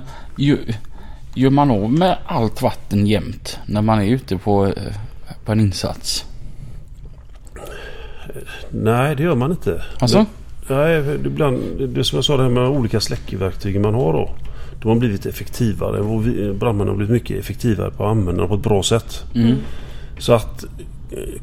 gör man av med allt vatten jämt när man är ute på, på en insats? Nej, det gör man inte. Alltså? Nej, ibland, det som jag sa det här med olika släckverktygen man har då. De har blivit effektivare brandmännen har blivit mycket effektivare på att använda dem på ett bra sätt. Mm. Så att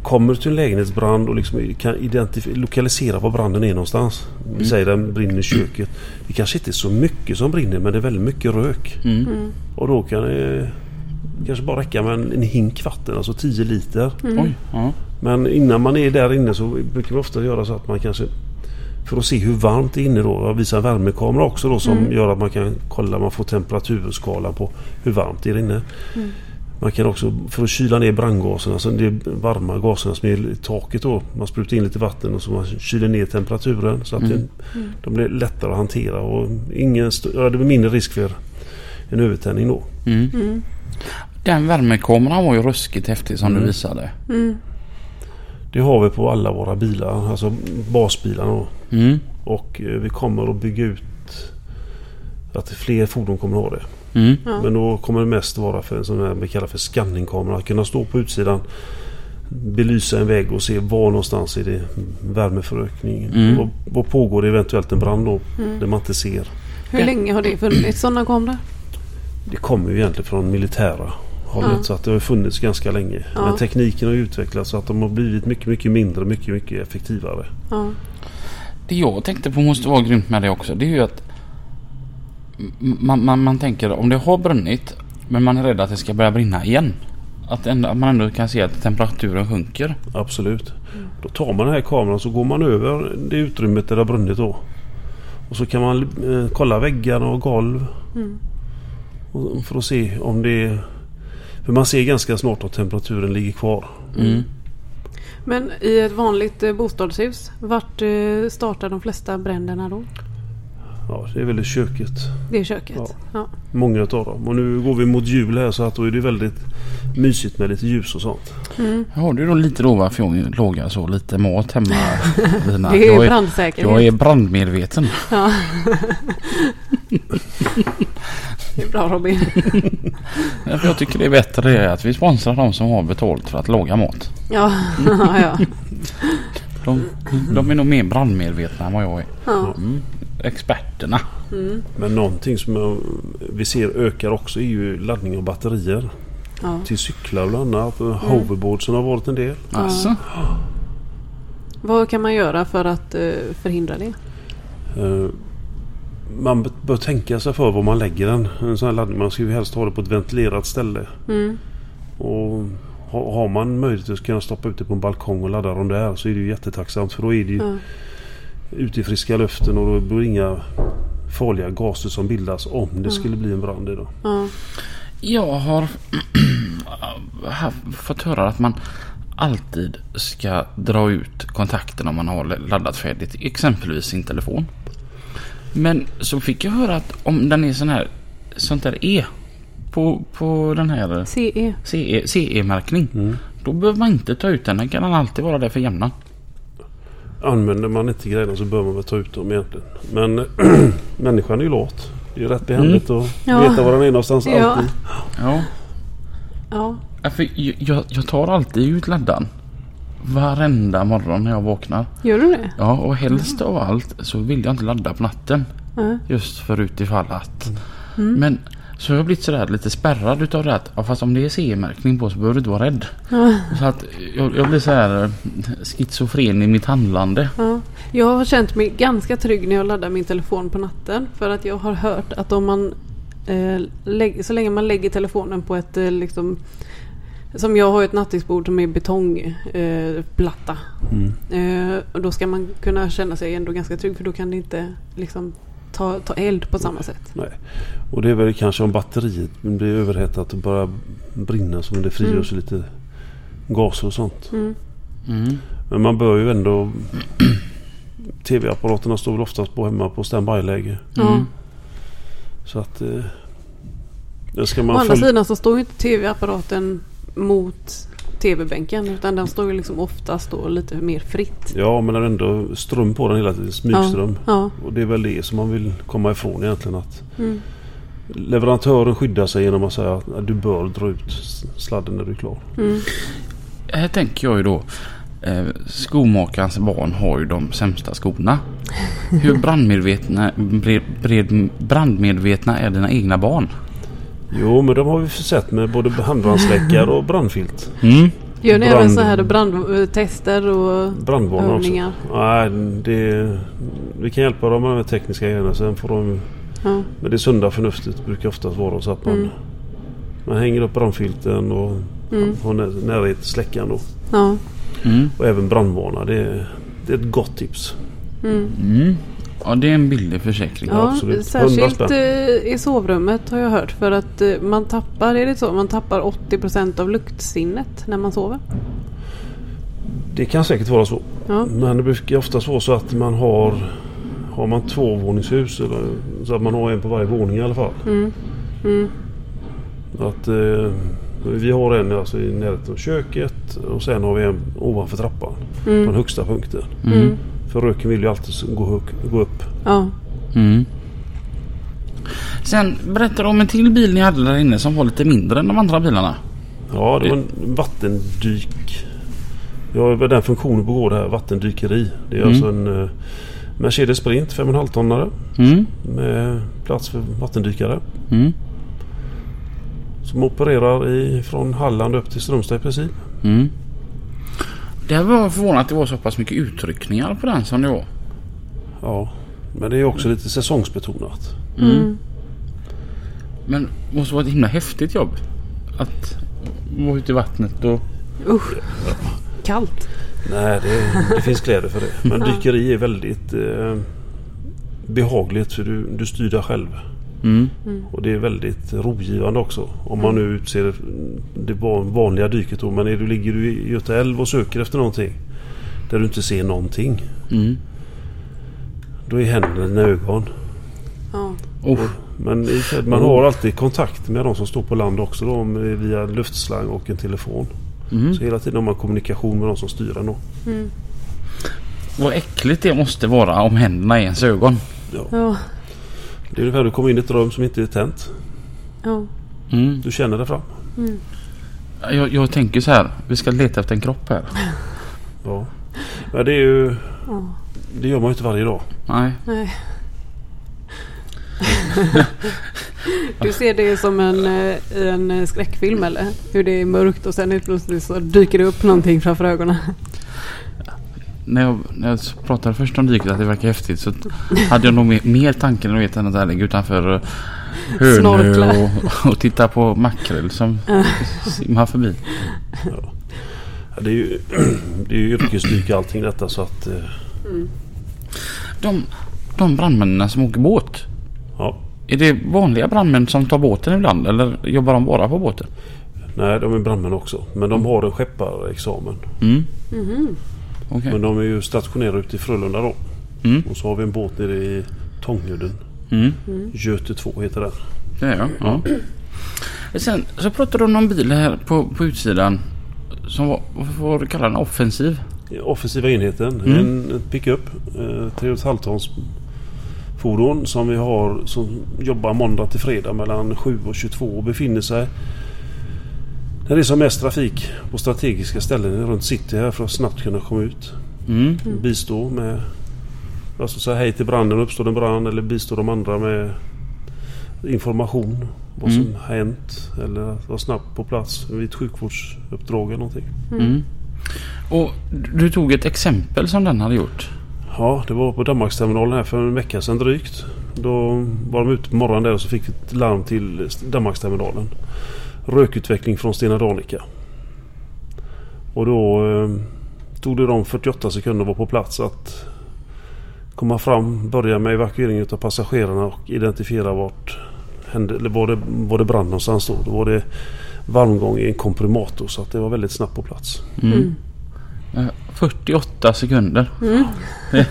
kommer till en lägenhetsbrand och liksom kan identif- lokalisera var branden är någonstans. Vi säger den brinner i köket. Det kanske inte är så mycket som brinner men det är väldigt mycket rök. Mm. Mm. Och då kan det kanske bara räcka med en, en hink vatten, alltså 10 liter. Oj, ja. Men innan man är där inne så brukar vi ofta göra så att man kanske för att se hur varmt det är inne då. Jag visar en värmekamera också då som gör att man kan kolla, man får temperaturskala på hur varmt det är inne. Man kan också, för att kyla ner brandgaserna, alltså det är varma gaserna som är i taket då. Man sprutar in lite vatten och så man kyler ner temperaturen så att Mm. det, de blir lättare att hantera och ingen, ja, det blir mindre risk för en övertändning då. Mm. Den värmekameran var ju ruskigt häftig som Mm. du visade. Det har vi på alla våra bilar, alltså basbilarna. Mm. Och eh, vi kommer att bygga ut att fler fordon kommer att ha det. Mm. Men då kommer det mest vara för en sån här vi kallar för skanningkamera. Att kunna stå på utsidan, belysa en väg och se var någonstans är det värmeförökning. Mm. Och vad pågår det eventuellt en brand då, där man inte ser. Hur länge har det funnits sådana kameror? Det kommer ju egentligen från militära hållet Ja. så att det har funnits ganska länge. Ja. Men tekniken har utvecklats så att de har blivit mycket, mycket mindre, mycket, mycket effektivare. Ja. Det jag tänkte på måste vara grymt med det också. Det är ju att man, man, man tänker om det har brunnit men man är rädd att det ska börja brinna igen. Att, ändå, att man ändå kan se att temperaturen sjunker. Absolut. Då tar man den här kameran så går man över det utrymmet där det har brunnit då. Och så kan man eh, kolla väggarna och golv. Mm. Och, för att se om det är... För man ser ganska snart att temperaturen ligger kvar. Mm. Men i ett vanligt eh, bostadshus, vart eh, startar de flesta bränderna då? Ja, det är väl i köket. Det är köket? Ja. Ja. Många utav dem. Och nu går vi mot jul här så att då är det väldigt mysigt med lite ljus och sånt. Mm. Det är då lite då varför jag lagar så lite mat hemma. Lina. Det är jag, är, brandsäkerhet. jag är brandmedveten. Ja. det är bra Robin. Jag tycker det är bättre att vi sponsrar de som har betalt för att laga mat. Ja, ja. De, de är nog mer brandmedvetna än vad jag är. ja. Mm. Experterna. Mm. Men någonting som vi ser ökar också är ju laddning av batterier. ja. Till cyklar bland annat. Hoverboardsen har varit en del. Alltså. Vad kan man göra för att eh, förhindra det? Eh, Man bör tänka sig för var man lägger den. En sån här laddning. Man ska ju helst ha det på ett ventilerat ställe. Mm. Och ha- har man möjlighet att kunna stoppa ut det på en balkong och ladda dem där så är det ju jättetacksamt. För då är det ju Ja. Ute i friska luften och då blir inga farliga gaser som bildas om det skulle bli en brand. Då. Ja. Jag har fått höra att man alltid ska dra ut kontakten om man har laddat färdigt. Exempelvis sin telefon. Men så fick jag höra att om den är sån här sånt där E på, på den här CE. CE, CE-märkning. Mm. Då behöver man inte ta ut den. Den kan alltid vara där för jämnan. Använder man inte grejerna så bör man väl ta ut dem egentligen. Men människan är ju lat. Det är rätt behändigt att Ja. veta var den är någonstans Ja. alltid. Ja. Ja. Ja, för jag, jag, tar alltid ut laddan. Varenda morgon när jag vaknar. Gör du det? Ja, och helst av allt så vill jag inte ladda på natten. Ja. Just för utifall att. Mm. Men så har jag blivit sådär lite spärrad utav det att ja, fast om det är CE-märkning på så behöver du inte vara rädd. Ja. Så att jag, jag blir så här eh, schizofren i mitt handlande. Ja. Jag har känt mig ganska trygg när jag laddar min telefon på natten. För att jag har hört att om man eh, så länge man lägger telefonen på ett eh, liksom som jag har ett nattduksbord som är betongplatta. Eh. Mm. eh, och då ska man kunna känna sig ändå ganska trygg för då kan det inte liksom ta, ta eld på samma sätt. Nej. Och det är väl kanske om batteriet blir överhettat och börjar brinna så det frigörs lite gaser och sånt. Mm. Mm. Men man bör ju ändå... TV-apparaterna står väl oftast på hemma på standby-läge. Mm. Så att... Eh, Å andra sidan så står ju inte tv-apparaten mot tv-bänken utan den står ju liksom oftast då lite mer fritt. Ja men det är ändå ström på den hela tiden. Smygström. Ja. Och det är väl det som man vill komma ifrån egentligen. Att Mm. leverantören skyddar sig genom att säga att du bör dra ut sladden när du är klar. Mm. Här tänker jag ju då. Eh, skomakarens barn har ju de sämsta skorna. Hur brandmedvetna, brandmedvetna är dina egna barn? Jo men de har vi försett med både handbrandsläckare och brandfilt. Mm. Gör ni Brand- även så här brandtester och Brandvarnare också. övningar? Nej, det, vi kan hjälpa dem med de tekniska grejerna. Sen får de... Ja. Men det sunda förnuftet brukar oftast vara så att man Mm. Man hänger upp brandfilten och Mm. har när- närhet till släckaren då. Ja. Mm. Och även brandvarnare. Det det är ett gott tips. Mm. Mm. Ja, det är en billig försäkring. Ja, absolut. 100 särskilt eh, i sovrummet har jag hört. För att eh, man tappar, är det så? Man tappar 80% av luktsinnet när man sover. Det kan säkert vara så. Ja. Men det brukar oftast vara så att man har Har man tvåvåningshus eller, så att man har en på varje våning i alla fall. Mm. Mm. Att, eh, vi har en alltså, i närheten av köket och sen har vi en ovanför trappan. På den Mm. högsta punkten. Mm. För röken vill ju alltid gå, gå upp. Ja. Mm. Sen berättar du om en till bil ni hade där inne som var lite mindre än de andra bilarna. Ja, det var en vattendyk. Ja, det är den funktionen på gården här, vattendykeri. Det är Mm. alltså en eh, Mercedes Sprint 5,5 tonnare Mm. med plats för vattendykare. Mm. Som opererar i, från Halland upp till Strömstad i princip. Mm. Det var förvånat att det var så pass mycket utryckningar på den som det var. Ja, men det är också lite säsongsbetonat. Mm. Men det måste vara ett himla häftigt jobb. Att vara ute i vattnet och... Usch. Kallt. Nej, det, det finns kläder för det. Men dykeri är väldigt eh, behagligt för du, du styr dig själv. Mm. Och det är väldigt rogivande också. Om man nu utser det van- vanliga dyket då. Men är du, ligger du i Göta älv och söker efter någonting. Där du inte ser någonting. Mm. Då är händerna ögon. Ja. Oh. Men man har alltid kontakt med de som står på land också då, via luftslang och en telefon. Mm. Så hela tiden har man kommunikation med de som styr en då. Mm. Vad äckligt det måste vara om händerna är ens ögon. Ja. Det är ungefär du kommer in i ett rum som inte är tänt. Ja. Mm. Du känner det fram. Jag, jag tänker så här. Vi ska leta efter en kropp här. Ja. Men det är ju... Ja. Det gör man ju inte varje dag. Nej. Nej. Du ser det som en, i en eh, skräckfilm eller? Hur det är mörkt och sen helt plötsligt så dyker det upp någonting framför ögonen. När jag, när jag pratade först om dyket att det verkar häftigt så hade jag nog mer, mer tanken vet, än att jag ligger utanför eh, Hönö och, och titta på makrill som simmar förbi. Ja, det är ju, det är ju yrkesdyk allting detta så att... eh, De, de brandmännen som åker båt. Ja. Är det vanliga brandmän som tar båten ibland eller jobbar de bara på båten? Nej, de är brandmän också. Men de har en skepparexamen. Mm. Mhm. Okej. Men de är ju stationerade ute i Frölunda då. Mm. Och så har vi en båt nere i Tångudden. Mm. Göte 2 heter den. Det är jag. Ja. Sen så pratade du om någon bil här på, på utsidan. Som var, vad du kalla den? Offensiv? Offensiva enheten. Mm. En pickup. Eh, 3,5 tons fordon som vi har som jobbar måndag till fredag mellan 7 och 22 och befinner sig när det är som mest trafik på strategiska ställen runt city här för att snabbt kunna komma ut. Mm. Bistå med alltså säga hej till branden, uppstår en brand eller bistå de andra med information. Vad som Mm. hänt eller att vara snabbt på plats vid ett sjukvårdsuppdrag eller någonting. Mm. Och du tog ett exempel som den hade gjort. Ja, det var på Danmarksterminalen här för en vecka sedan drygt. Då var de ute på morgonen där och så fick vi ett larm till Danmarksterminalen. Rökutveckling från Stena Danica. Och då eh, tog det dem 48 sekunder att vara på plats att komma fram, börja med evakuering av passagerarna och identifiera vart hände, eller var, det, var det brann någonstans då. Då var det varmgång i en komprimator så att det var väldigt snabbt på plats. Mm. Eh, 48 sekunder. Mm.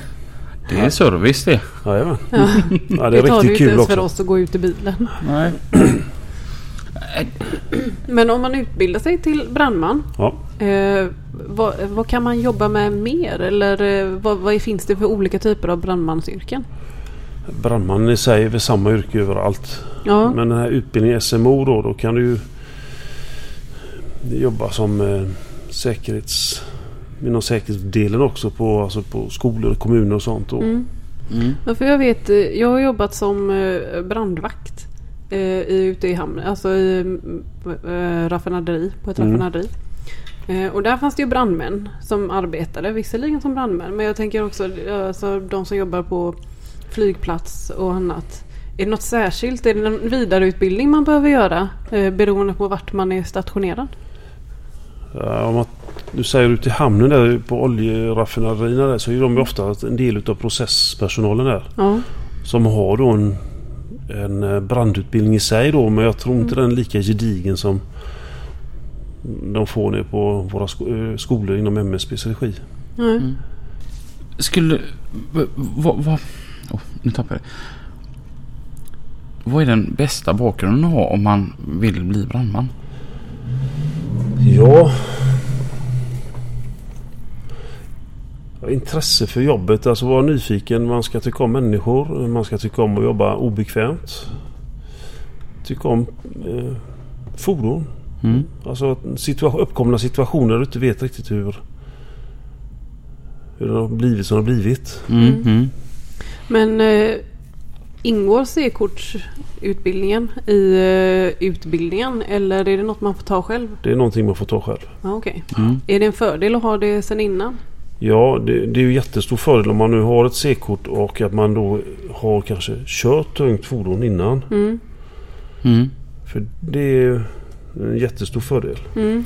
Det är service det. Jajamän. Ja. Ja, det Det är tar det ju riktigt inte kul ens för oss att gå ut i bilen. Nej. Men om man utbildar sig till brandman. Ja. Eh, vad, vad kan man jobba med mer? Eller eh, vad, vad finns det för olika typer av brandmansyrken? Brandmannen i sig är väl samma yrke överallt. Ja. Men den här utbildningen SMO då, då kan du jobba som eh, säkerhets... Inom säkerhetsdelen också på, alltså på skolor, kommuner och sånt. Och, Mm. Mm. Ja, för jag vet, jag har jobbat som brandvakt eh, i, ute i hamnen, alltså i eh, raffinaderi, på ett Mm. raffinaderi. Eh, och där fanns det ju brandmän som arbetade, visserligen som brandmän, men jag tänker också alltså, de som jobbar på flygplats och annat. Är det något särskilt? Är det någon vidareutbildning man behöver göra? Eh, beroende på vart man är stationerad? Ja, om man, du säger ute i hamnen där på oljeraffinaderierna där så är de ju ofta en del utav processpersonalen där. Ja. Som har då en, en eh, brandutbildning i sig då men jag tror inte den är lika gedigen som de får ner på våra eh, skolor inom MSBs regi. Nej. Skulle... Vad... vad oh, nu tappade jag det. Vad är den bästa bakgrunden att ha om man vill bli brandman? Ja. Ja, Intresse för jobbet, alltså vara nyfiken. Man ska tycka om människor. Man ska tycka om att jobba obekvämt. Tycka om eh, fordon. Mm. Alltså situa- uppkomna situationer du inte vet riktigt hur, hur det har blivit som det har blivit. Mm. Mm. Men eh, ingår C-kortsutbildningen i eh, utbildningen eller är det något man får ta själv? Det är någonting man får ta själv. Ja, okej. Mm. Är det en fördel att ha det sen innan? Ja, det, det är ju jättestor fördel om man nu har ett C-kort och att man då har kanske kört tungt fordon innan. Mm. Mm. För det är en jättestor fördel. Mm.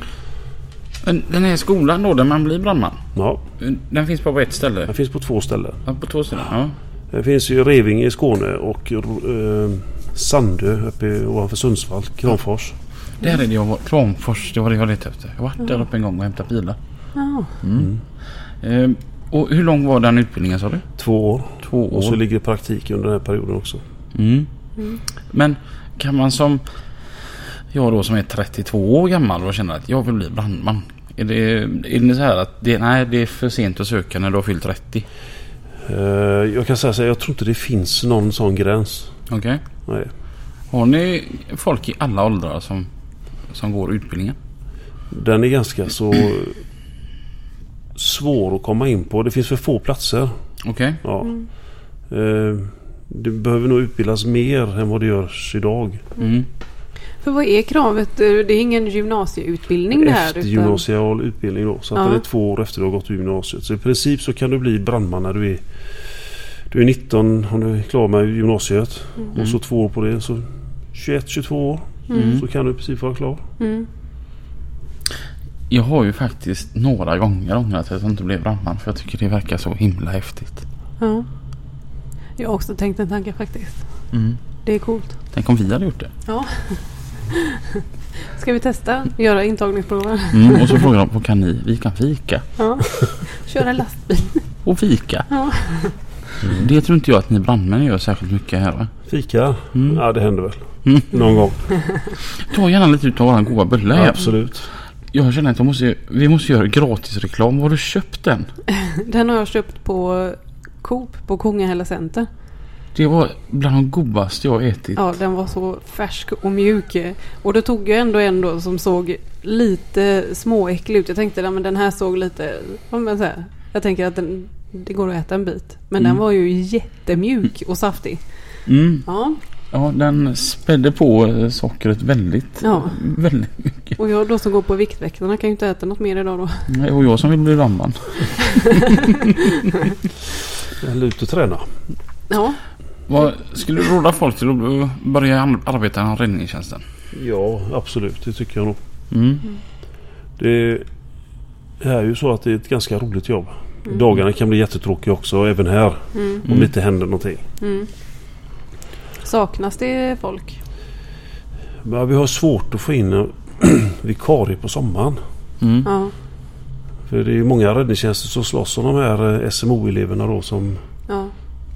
Men den här skolan då där man blir brandman. Ja, Den finns bara på ett ställe. den finns på två ställen. Ja, på två ställen. Ja. Det finns ju Revinge i Skåne och eh, Sandö uppe i- ovanför Sundsvall, Kramfors. Där är det jag var. Kramfors, det var det jag letade efter. Jag har varit där uppe en gång och hämtat bilar. Ja. Eh, och hur lång var den utbildningen sa du? Två år. Två Och så år. ligger praktik under den här perioden också. Mm. Men kan man som jag då som är 32 år gammal och känner att jag vill bli brandman. Är det, är det så här att det, nej, det är för sent att söka när du har fyllt 30? Eh, jag kan säga så här, jag tror inte det finns någon sån gräns. Okej. Nej. Har ni folk i alla åldrar som, som går utbildningen? Den är ganska så svår att komma in på. Det finns för få platser. Okej. Ja. Eh, det behöver nog utbildas mer än vad det görs idag. Mm. För vad är kravet? Det är ingen gymnasieutbildning det här? utan- Eftergymnasial utbildning då. Så att Ja. det är två år efter du har gått gymnasiet. Så i princip så kan du bli brandman när du är du är 19 om du är klar med gymnasiet. Och så två år på det. Så 21-22 år. Så kan du i princip vara klar. Mm. Jag har ju faktiskt några gånger ångrat att jag inte blev brandman för jag tycker det verkar så himla häftigt. Ja. Jag har också tänkt en tanke faktiskt. Mm. Det är coolt. Tänk om vi hade gjort det. Ja. Ska vi testa? Göra intagningsprover? Mm, och så frågar de vad kan ni? Vi kan fika. Ja. Köra lastbil? Och fika. Ja. Det tror inte jag att ni brandmän gör särskilt mycket här va? Fika? Mm. Ja det händer väl. Mm. Någon gång. Ta gärna lite utav våran goda bulle här. Absolut. Jag känner att jag måste, vi måste göra gratisreklam. Var har du köpt den? Den har jag köpt på Coop på Kungahälla Center. Det var bland de godaste jag ätit. Ja, den var så färsk och mjuk. Och det tog ju ändå en då som såg lite småäcklig ut. Jag tänkte att den här såg lite... ja, men så här, Jag tänker att den, det går att äta en bit. Men den Mm. var ju jättemjuk och saftig. Mm. Ja, Ja, den spädde på eh, sockret väldigt, Ja. väldigt mycket. och jag då som går på Viktväktarna kan ju inte äta något mer idag då. Nej, Och jag som vill bli brandman. Eller ut och träna. Ja, Vad skulle du råda folk till att börja arbeta inom räddningstjänsten? Ja absolut. Det tycker jag nog. Mm. Det är ju så att det är ett ganska roligt jobb. Dagarna kan bli jättetråkiga också även här. mm, Om det inte händer någonting. Mm. Saknas det folk? Men vi har svårt att få in en vikarie på sommaren. Mm. Ja, För det är ju många räddningstjänster som slåss om de här eh, SMO-eleverna då som ja.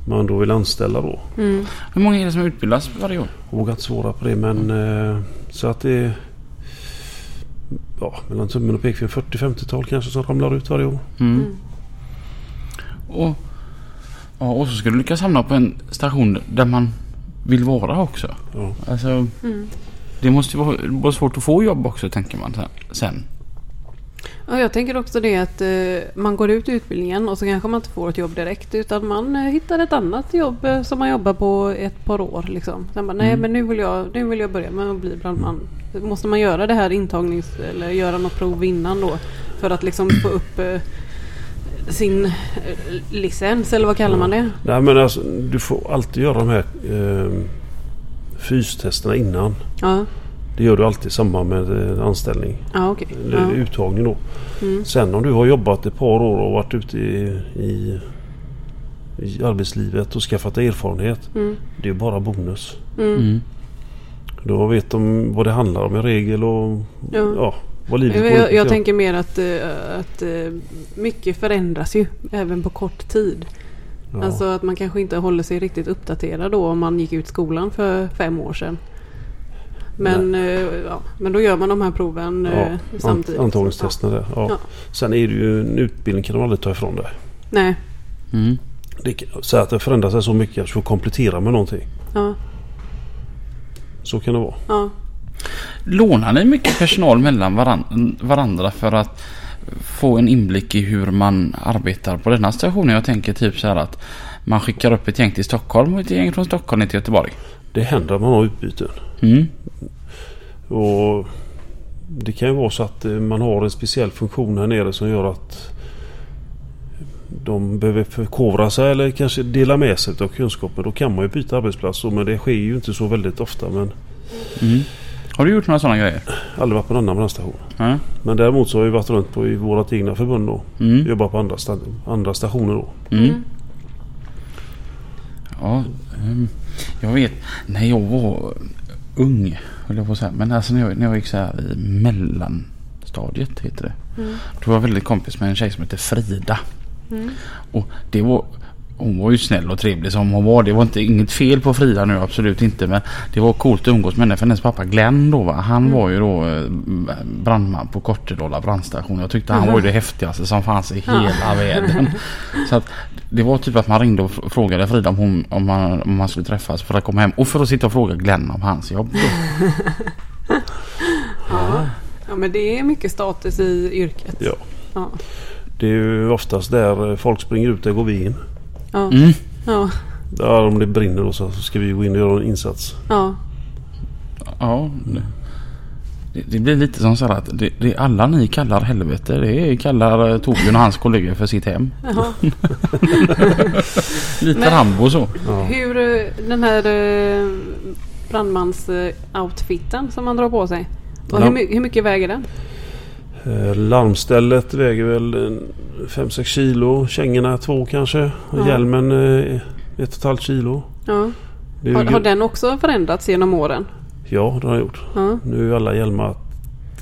man då vill anställa då. Mm. Hur många är det som utbildas varje år? Jag vågar inte svara på det men eh, så att det är ja, mellan tummen och pekfingret 40-50-tal kanske som ramlar ut varje år. Mm. Mm. Och, ja, och så ska du lyckas hamna på en station där man vill vara också. Ja. Alltså, Mm. det måste ju vara, vara svårt att få jobb också tänker man sen-. Ja, jag tänker också det att eh, man går ut utbildningen och så kanske man inte får ett jobb direkt utan man eh, hittar ett annat jobb eh, som man jobbar på ett par år. Liksom. Sen bara, nej Mm. men nu vill, jag, nu vill jag börja med att bli brandman. Måste man göra det här intagnings eller göra något prov innan då för att liksom få upp eh, sin eh, licens eller vad kallar man det? Nej men alltså du får alltid göra de här eh, fystesterna innan. Ja, Det gör du alltid i samband med eh, anställning. ja okej. Eller Ja. uttagning då. Mm. Sen om du har jobbat ett par år och varit ute i, i, i arbetslivet och skaffat dig erfarenhet. Mm. Det är bara bonus. Mm. Mm. Då vet de vad det handlar om i regel och Ja. ja, vad livet Jag, jag, tänker mer att, eh, att eh, mycket förändras ju även på kort tid. ja. Alltså att man kanske inte håller sig riktigt uppdaterad då om man gick ut skolan för fem år sedan. Men, eh, ja, men då gör man de här proven Ja, samtidigt. Ant- antagningstesterna där. Ja. Ja. Sen är det ju en utbildning kan de aldrig ta ifrån dig. Nej. Mm. Det, så att det förändrar sig så mycket att du får komplettera med någonting. Ja. Så kan det vara. Ja. Lånar ni mycket personal mellan varan- varandra för att få en inblick i hur man arbetar på denna stationen? Jag tänker typ så här att man skickar upp ett gäng till Stockholm och ett gäng från Stockholm till Göteborg. Det händer att man har utbyten. Mm. Och det kan ju vara så att eh, man har en speciell funktion här nere som gör att de behöver förkovra sig eller kanske dela med sig av kunskaper. Då kan man ju byta arbetsplats. Men det sker ju inte så väldigt ofta. Men Mm. Har du gjort några sådana grejer? aldrig varit på en annan brandstation. Ja. Men däremot så har vi varit runt på i vårat egna förbund då. Mm. Jobbat på andra, sta- andra stationer då. Mm. Ja, ehm, jag vet när jag var ung, höll jag på att säga. Men alltså när jag, när jag gick så här i mellanstadiet heter det. Mm. Då var jag väldigt kompis med en tjej som heter Frida. Mm. Och det var, hon var ju snäll och trevlig som hon var. Det var inte, inget fel på Frida nu, absolut inte. Men det var coolt att umgås med henne. För hennes pappa Glenn då, va? han Mm. var ju då eh, brandman på Kortedala brandstation. Jag tyckte han var ju det häftigaste som fanns i hela världen. Så att det var typ att man ringde och fr- frågade Frida om, hon, om, man, om man skulle träffas för att komma hem. Och för att sitta och fråga Glenn om hans jobb. Ja. ja men det är mycket status i yrket. Ja. Ja. Det är ju oftast där folk springer ut, där går vi in. Ja. Mm. Ja. Där om det brinner då så ska vi gå in och göra en insats. Ja. Ja, det, det, blir lite som så här att det, det alla ni kallar helvete det kallar eh, Torbjörn och hans kollegor för sitt hem. Jaha. Lite Men- Rambo så. Ja. Hur eh, den här eh, brandmans-outfiten som man drar på sig. Och Ja. hur, hur mycket väger den? Eh, Larmstället väger väl 5-6 kilo. Kängorna 2 kanske. Och Ja. Hjälmen eh, 1,5 kilo. Ja. Har, ju- har den också förändrats genom åren? Ja, det har jag gjort. Ja. Nu är alla hjälmar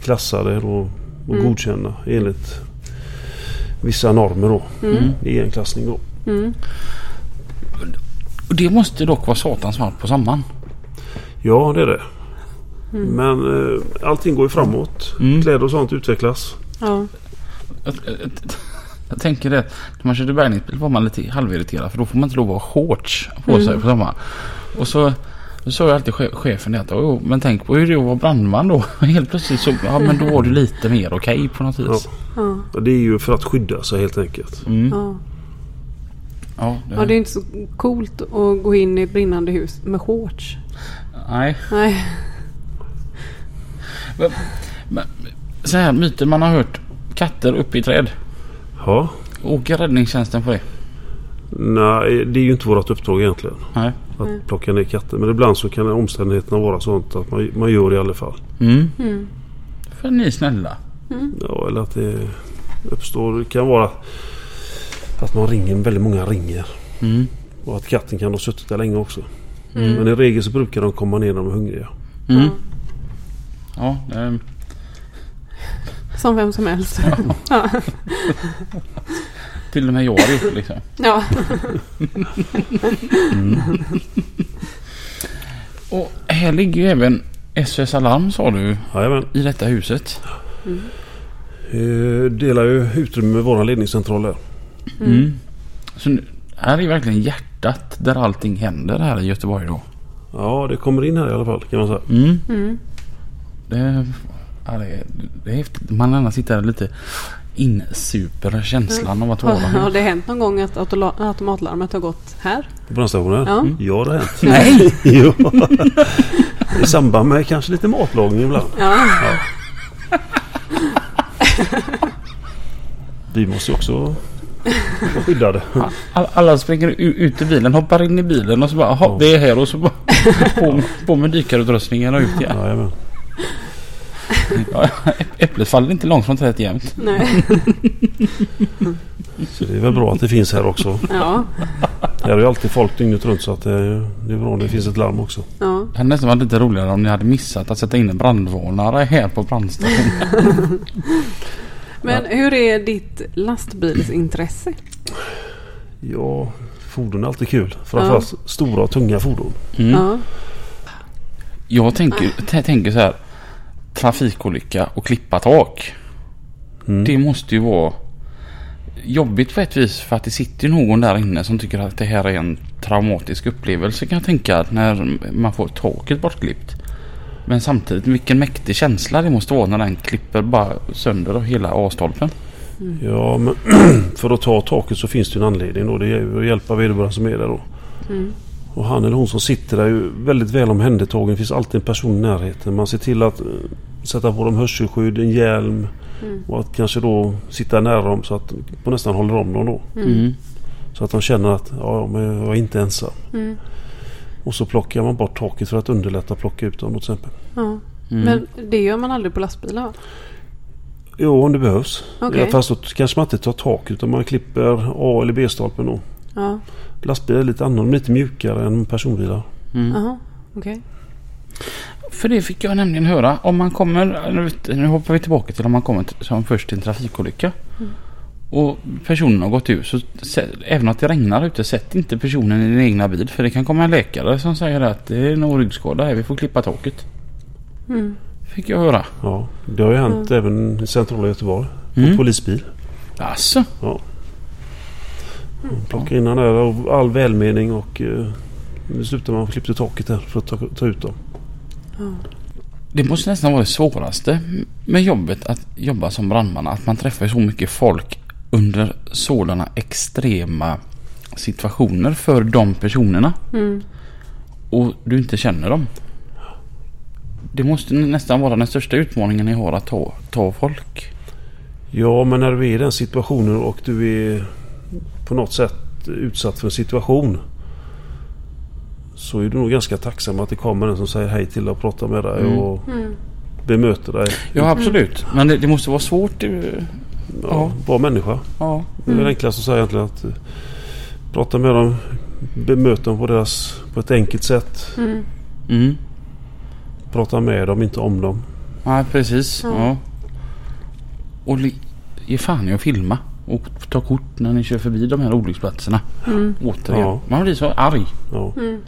klassade då och Mm. godkända enligt vissa normer då. Mm. I en klassning då. Mm. Och det måste dock vara satans varmt på sommaren. Ja, det är det. Mm. Men eh, allting går ju framåt. Mm. Kläder och sånt utvecklas. Ja. Jag, jag, jag tänker det. När man körde bärgningsbil var man lite halvirriterad för då får man inte lov att ha shorts på Mm. sig på sommaren. Och så då sa jag alltid che- chefen det att "Jo, men tänk på hur det är att vara brandman då. Helt plötsligt så ja men då var det lite mer okej på något vis. Ja. Och det är ju för att skydda sig helt enkelt. Mm. Ja. Ja, det, ja, det är inte så coolt att gå in i ett brinnande hus med shorts. Nej. Nej. Men, men, så här myter man har hört. Katter uppe i träd. Ja. Åker räddningstjänsten på det? Nej, det är ju inte vårt uppdrag egentligen. Nej. Att Mm. plocka ner katter. Men ibland så kan omständigheterna vara sånt att man, man gör det i alla fall. Mm. Mm. För ni är snälla. Ja, eller att det uppstår. Det kan vara att man ringer, väldigt många ringer. Mm. Och att katten kan ha suttit där länge också. Mm. Men i regel så brukar de komma ner när de är hungriga. Mm. Ja, ehm, Som vem som helst. Ja. till och med jag gjort liksom. ja. Och här ligger ju även SOS Alarm sa du Jajamän. i detta huset. Eh, delar ju utrymme med våra ledningscentraler. Mm. Så nu, här är verkligen hjärtat där allting händer här i Göteborg då. Ja, det kommer in här i alla fall kan man säga. Mm. Mm. Det, ja, det, är- det är häftigt. Man gärna sitter lite insuper känslan av att vara Har, har här. det hänt någon gång att automatlarmet har gått här? På brandstationen? Ja. Ja, det har hänt. Nej! jo. I samband med kanske lite matlagning ibland. Ja. Vi måste också var skyddade. All, alla springer ut ur bilen, hoppar in i bilen och så bara, jaha, Ja. vi är här och så bara på, på med dykarutrustningen och ut igen. Jajamän. Ja, äpplet faller inte långt från trädet jämt. Nej. Så det är väl bra att det finns här också. Ja. Här är ju alltid folk dygnet runt så att det är, det är bra om det finns ett larm också. Ja. Det hade nästan varit lite roligare om ni hade missat att sätta in en brandvarnare här på brandstationen. Men hur är ditt lastbilsintresse? Ja, fordon är alltid kul. Framförallt stora och tunga fordon. Mm. Ja. Jag tänker, t- tänker så här. Trafikolycka och klippa tak. Mm. Det måste ju vara jobbigt på ett vis för att det sitter ju någon där inne som tycker att det här är en traumatisk upplevelse kan jag tänka när man får taket bortklippt. Men samtidigt vilken mäktig känsla det måste vara när den klipper bara sönder hela A-stolpen. Ja, men för att ta taket så finns det en anledning då. Det är ju att hjälpa vederbörande som är där då. Mm. Och han eller hon som sitter där är ju väldigt väl omhändertagen. Det finns alltid en person i närheten. Man ser till att eh, sätta på dem hörselskydd, en hjälm Mm. och att kanske då sitta nära dem så att man nästan håller om dem då. Mm. Så att de känner att ja, men jag är inte ensam. Mm. Och så plockar man bort taket för att underlätta att plocka ut dem till exempel. Ja. Mm. Men det gör man aldrig på lastbilar va? Jo, om det behövs. Ja, fast då kanske man inte tar taket utan man klipper A eller B-stolpen då. Ja. Lastbilar är lite annorlunda, lite mjukare än personbilar. Mm. Jaha. Okej. För det fick jag nämligen höra. Om man kommer, nu hoppar vi tillbaka till om man kommer till, som först till en trafikolycka. Och personen har gått ut. Så även att det regnar ute, sätt inte personen i din egna bil. För det kan komma en läkare som säger att det är nog ryggskada här, vi får klippa taket. Mm. Fick jag höra. Ja, det har ju hänt även i centrala Göteborg. På Mm. polisbil. Alltså. Plocka in han där av all välmening och eh, nu slutar man klippte taket där för att ta, ta ut dem. Ja. Det måste nästan vara det svåraste med jobbet att jobba som brandman. Att man träffar så mycket folk under sådana extrema situationer för de personerna. Mm. och du inte känner dem. Det måste nästan vara den största utmaningen ni har att ta, ta folk. Ja, men när du är i den situationen och du är på något sätt utsatt för en situation. Så är du nog ganska tacksam att det kommer en som säger hej till dig och pratar med dig Mm. och Mm. bemöter dig. Ja absolut. Men det, det måste vara svårt. eh, Ja, Ja. Bra människa. Ja. Det är det enklaste att säga egentligen. Att eh, prata med dem, bemöta dem på, deras, på ett enkelt sätt. Mm. Mm. Prata med dem, inte om dem. Ja precis. Ja. Ja. Och ge fan i att filma. Och ta kort när ni kör förbi de här olycksplatserna. Mm. Återigen. Ja. Man blir så arg. Ja. Mm.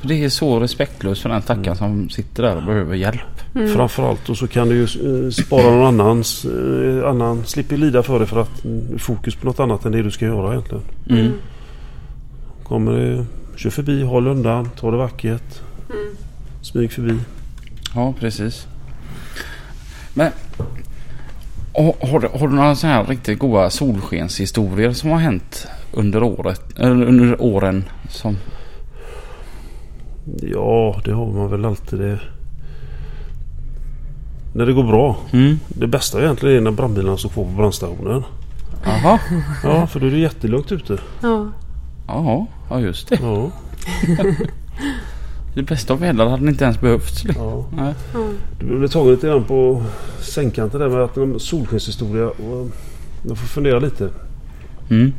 För det är så respektlöst för den stackaren som sitter där och behöver hjälp. Mm. Framförallt och så kan du ju eh, spara någon annans, eh, annan, slipper lida för det för att mm, fokus på något annat än det du ska göra egentligen. Mm. Kommer det, kör förbi, håll undan, ta det vackert. Mm. Smyg förbi. Ja, precis. Men har, du, har du några sådana här riktigt goda solskenshistorier som har hänt under året? Eller under åren som... Ja, det har man väl alltid det. När det går bra. Mm. Det bästa egentligen är när brandbilarna står på på brandstationen. Jaha. Ja, för då är det jättelugnt ute. Ja. Jaha, ja just det. Ja, Det bästa av vädret hade inte ens behövts. ja. Nej. Ja. Du blev tagen lite grann på sängkanten där med att en solskenshistoria. Och jag får fundera lite. Mm.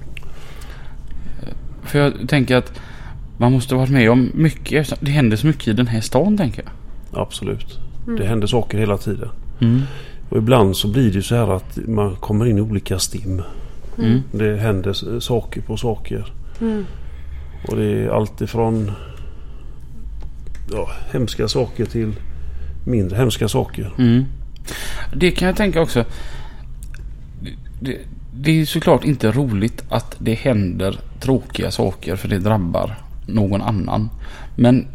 För jag tänker att man måste ha varit med om mycket. Det händer så mycket i den här stan tänker jag. Absolut. Det händer saker hela tiden. Mm. Och ibland så blir det ju så här att man kommer in i olika stim. Mm. Det händer saker på saker. Mm. Och det är allt ifrån ja, hemska saker till mindre hemska saker. Mm. Det kan jag tänka också. Det, det, det är såklart inte roligt att det händer tråkiga saker för det drabbar någon annan. Men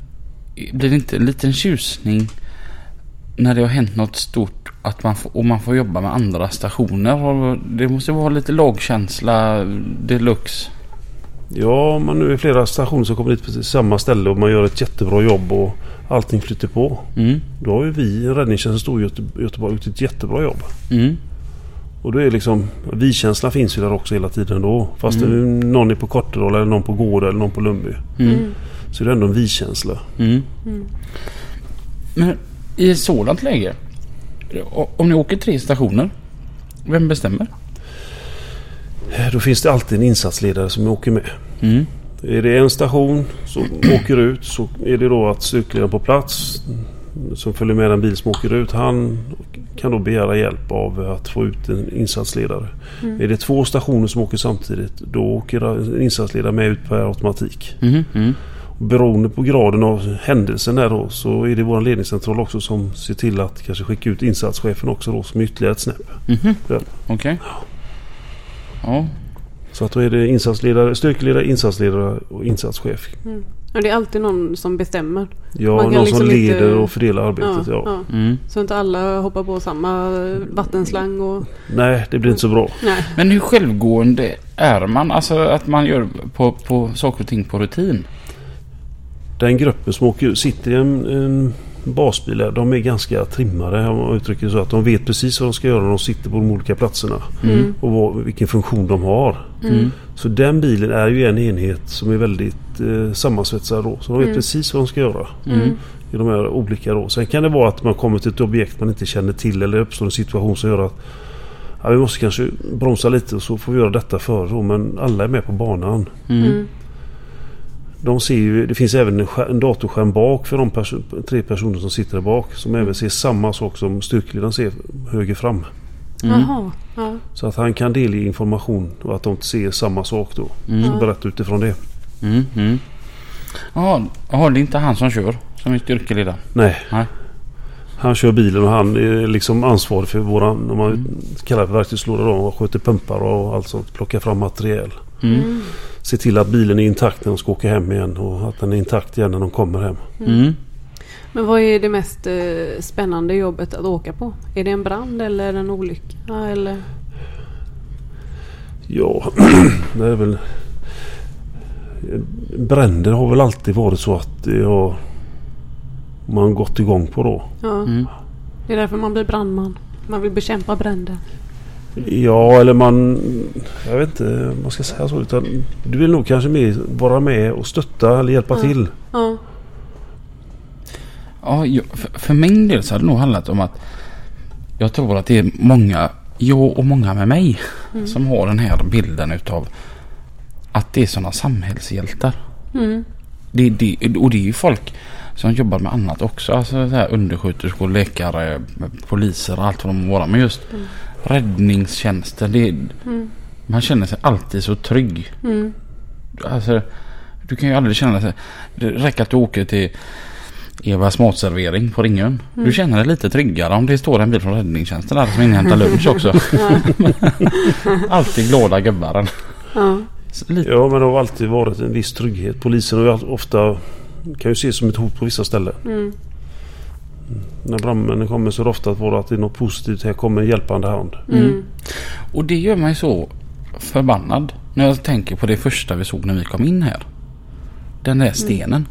blir det inte en liten tjusning när det har hänt något stort att man får, och man får jobba med andra stationer? Och Det måste vara lite lagkänsla deluxe. Ja, man nu är flera stationer som kommer dit på samma ställe och man gör ett jättebra jobb och allting flyter på. Mm. Då har ju vi, Räddningstjänsten Stor Göte- Göteborg, gjort ett jättebra jobb. Mm. Och då är liksom vi-känslan finns ju där också hela tiden då. Fast Mm. någon är på Kortedala eller någon på Gård eller någon på Lundby. Mm. Så det är ändå en vi-känsla. Mm. Men i ett sådant läge. Om ni åker tre stationer. Vem bestämmer? Eh, Då finns det alltid en insatsledare som åker med. Mm. Är det en station som åker ut så är det då att styrkeledaren på plats som följer med den bil som åker ut. Han kan då begära hjälp av att få ut en insatsledare. Är det två stationer som åker samtidigt då åker en insatsledare med ut per automatik. Mhm, Mm. Beroende på graden av händelsen där då så är det vår ledningscentral också som ser till att kanske skicka ut insatschefen också då som ytterligare ett snäpp. Mhm. Ja. Okej. Ja. Så att då är det insatsledare, styrkeledare, insatsledare och insatschef. Ja, det är alltid någon som bestämmer. Ja, Man kan någon liksom som leder inte- och fördelar arbetet. Ja. ja. Mm. Så inte alla hoppar på samma vattenslang och... Nej, det blir inte så bra. Nej. Men hur självgående är man? Alltså att man gör på, på saker och ting på rutin? Den gruppen som åker, sitter i en, en basbil, där, de är ganska trimmade om man uttrycker det så. Att de vet precis vad de ska göra när de sitter på de olika platserna. Mm. Och vad, vilken funktion de har. Mm. Så den bilen är ju en enhet som är väldigt eh, sammansvetsad då. Så de vet Mm. precis vad de ska göra. Mm. I de här olika då. Sen kan det vara att man kommer till ett objekt man inte känner till eller uppstår en situation som gör att ja, vi måste kanske bromsa lite och så får vi göra detta före då. Men alla är med på banan. Mm. Mm. De ser ju, det finns även en, skär, en datorskärm bak för de perso- tre personer som sitter där bak. Som även ser samma sak som styrkeledaren ser höger fram. Mm. Jaha. Ja. Så att han kan delge information och att de ser samma sak då. Mm. Så berätta utifrån det. Mm. Mm. Ja, jaha, det är inte han som kör som är styrkeledare? Nej. Nej. Han kör bilen och han är liksom ansvarig för våran, om man Mm. kallar det för verktygslåda då, och sköter pumpar och allt sånt. Plockar fram material. Mm. Mm. Se till att bilen är intakt när de ska åka hem igen och att den är intakt igen när de kommer hem. Mm. Men vad är det mest eh, spännande jobbet att åka på? Är det en brand eller en olycka? Eller? Ja, det är väl... Bränder har väl alltid varit så att det har man gått igång på då. Ja. Mm. Det är därför man blir brandman. Man vill bekämpa bränder. Ja, eller man... Jag vet inte om man ska säga så. Utan du vill nog kanske mer vara med och stötta eller hjälpa Ja. till. Ja. Ja, jag, för, för min del så har det nog handlat om att jag tror att det är många, jag och många med mig, som har den här bilden utav att det är sådana samhällshjältar. Mm. Det, det, och det är ju folk som jobbar med annat också. Alltså så här undersköterskor, läkare, poliser och allt vad de må vara. Men just räddningstjänsten. Det, Mm. man känner sig alltid så trygg. Mm. Alltså, du kan ju aldrig känna sig... Det räcker att du åker till Evas matservering på Ringön. Du känner dig lite tryggare om det står en bil från räddningstjänsten där som inhämtar lunch också. alltid glada gubbar. Ja. Lite. Ja, men det har alltid varit en viss trygghet. Polisen har ju ofta kan ju ses som ett hot på vissa ställen. Mm. När brandmännen kommer så är det ofta att det är något positivt. Här kommer en hjälpande hand. Mm. Och det gör mig så förbannad när jag tänker på det första vi såg när vi kom in här. Den där stenen.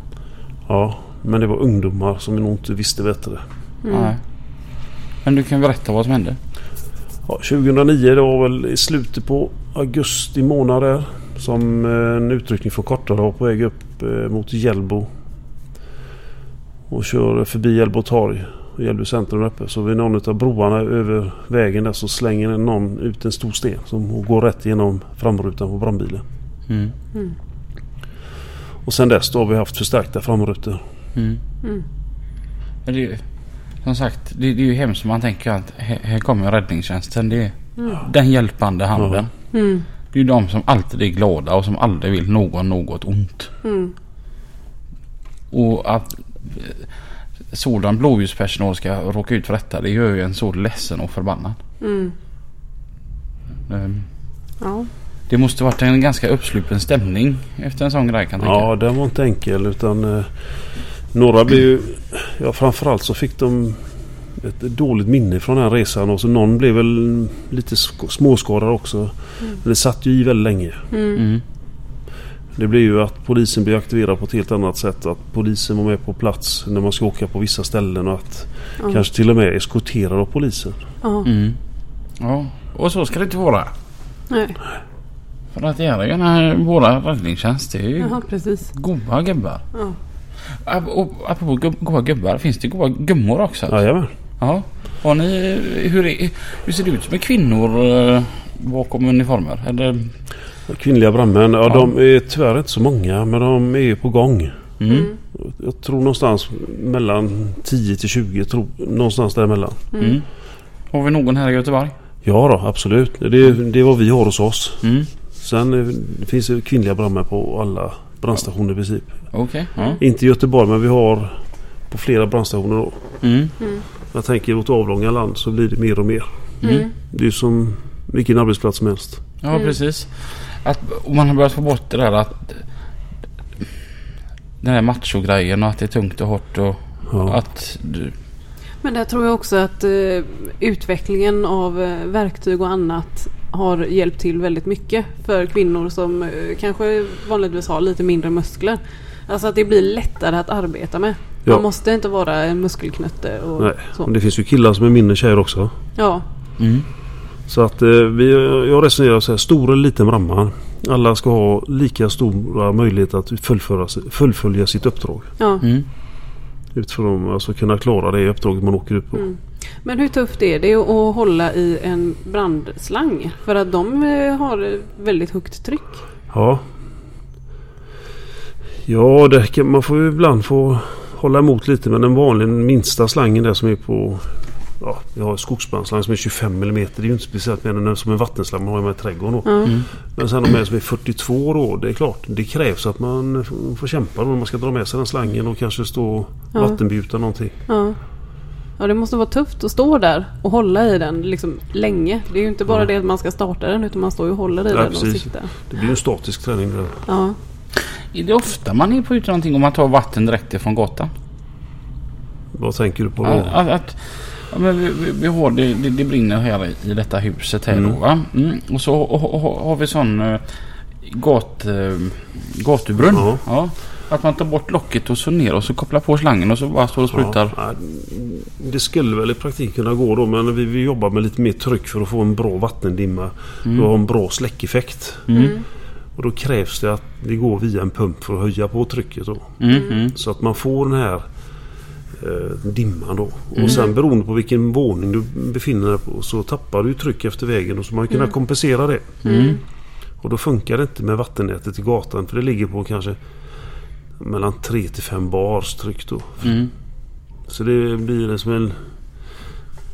Ja, men det var ungdomar som nog inte visste bättre. Nej. Men du kan berätta vad som hände. Ja, 2009 det var väl i slutet på augusti månad där. Som eh, en utryckning från Kortedala var på väg upp eh, mot Hjällbo. Och kör förbi Hjällbo torg. och Hjällbo centrum uppe. Så vid någon av broarna över vägen där så slänger någon ut en stor sten. Som går rätt igenom framrutan på brandbilen. Mm. Och sen dess då har vi haft förstärkta framrutor. Mm. Mm. Men Det, är- som sagt, det, det är ju hemskt man tänker att här, här kommer räddningstjänsten. Det är den hjälpande handen. Mm. Det är ju de som alltid är glada och som aldrig vill någon något ont. Mm. Och att sådan blåljuspersonal ska råka ut för detta det gör ju en så ledsen och förbannad. Mm. Ehm, Ja. Det måste varit en ganska uppsluppen stämning efter en sån grej kan jag tänka. Ja, den var inte enkel utan eh, några blev ju... Ja, framförallt så fick de ett dåligt minne från den här resan och så någon blev väl lite sk- småskadad också. Men det satt ju i väldigt länge. Mm. Mm. Det blir ju att polisen blir aktiverad på ett helt annat sätt. Att polisen var med på plats när man ska åka på vissa ställen och att Ja. kanske till och med eskorterad av polisen. Ja. Mm. Ja, Och så ska det inte vara. Nej. För att det är ju den här, våra räddningstjänst. Det är ju Jaha, precis. goda gubbar. Ja. Ap- Och apropå goda gubbar. Finns det goda gummor också? Jajamän. Ja. Har ni, hur, är, hur ser det ut med kvinnor eh, bakom uniformer? Eller? Kvinnliga brandmän, ja, Ja. de är tyvärr inte så många men de är på gång. Mm. Jag tror någonstans mellan 10 till 20. Tror, någonstans däremellan. Mm. Har vi någon här i Göteborg? Ja då, absolut. Det, det är vad vi har hos oss. Mm. Sen eh, det finns det kvinnliga brandmän på alla brandstationer i princip. Okej. Ja. Inte i Göteborg men vi har på flera brandstationer då. Mm. Jag tänker i vårt avlånga land så blir det mer och mer. Mm. Det är som vilken arbetsplats som helst. Ja, precis. Att, man har börjat få bort det där att den här machogrejen och att det är tungt och hårt och Ja. att du, Men där tror jag också att eh, utvecklingen av eh, verktyg och annat har hjälpt till väldigt mycket för kvinnor som eh, kanske vanligtvis har lite mindre muskler. Alltså att det blir lättare att arbeta med. Ja. Man måste inte vara en muskelknutte och Nej. så. Men det finns ju killar som är mindre tjejer också. Ja, mm. Så att eh, vi, jag resonerar så här, stor eller liten brandman. Alla ska ha lika stora möjligheter att fullfölja sitt uppdrag. ja. Mm. Utifrån alltså kunna klara det uppdraget man åker ut på. Mm. Men hur tufft är det att hålla i en brandslang? För att de eh, har väldigt högt tryck. Ja. Ja, det kan, man får ju ibland få hålla emot lite. Men den vanliga minsta slangen där som är på... Ja, vi har skogsbrandslang som är 25 mm. Det är ju inte speciellt mer än som en vattenslang man har med i trädgården. Då. Mm. Men sen de här som är 42 då. Det är klart, det krävs att man får- kämpa då när man ska dra med sig den slangen och kanske stå och Ja. vattenbjuta någonting. Ja. ja, det måste vara tufft att stå där och hålla i den liksom länge. Det är ju inte bara Ja. det att man ska starta den utan man står ju och håller i Ja, den och precis. sitter. Det blir ju en statisk träning där. Ja. Är det ofta man är på ute någonting om man tar vatten direkt ifrån gatan? Vad tänker du på då? Att, att, ja, men vi, vi, vi har det, det, det brinner här i, i detta huset här Mm. då va? Mm. Och så och, och, har vi sån uh, gat, uh, gatubrunn. Ja. Ja. Att man tar bort locket och så ner och så kopplar på slangen och så bara står och sprutar. Ja, det skulle väl i praktiken kunna gå då men vi, vi jobbar med lite mer tryck för att få en bra vattendimma. Mm. Och ha en bra släckeffekt. Mm. Och då krävs det att det går via en pump för att höja på trycket då. Mm. Mm. Så att man får den här eh, dimman då. Mm. Och sen beroende på vilken våning du befinner dig på så tappar du tryck efter vägen och så man kunna kompensera det. Mm. Och då funkar det inte med vattennätet i gatan för det ligger på kanske mellan 3 till 5 bars tryck då. Mm. Så det blir som en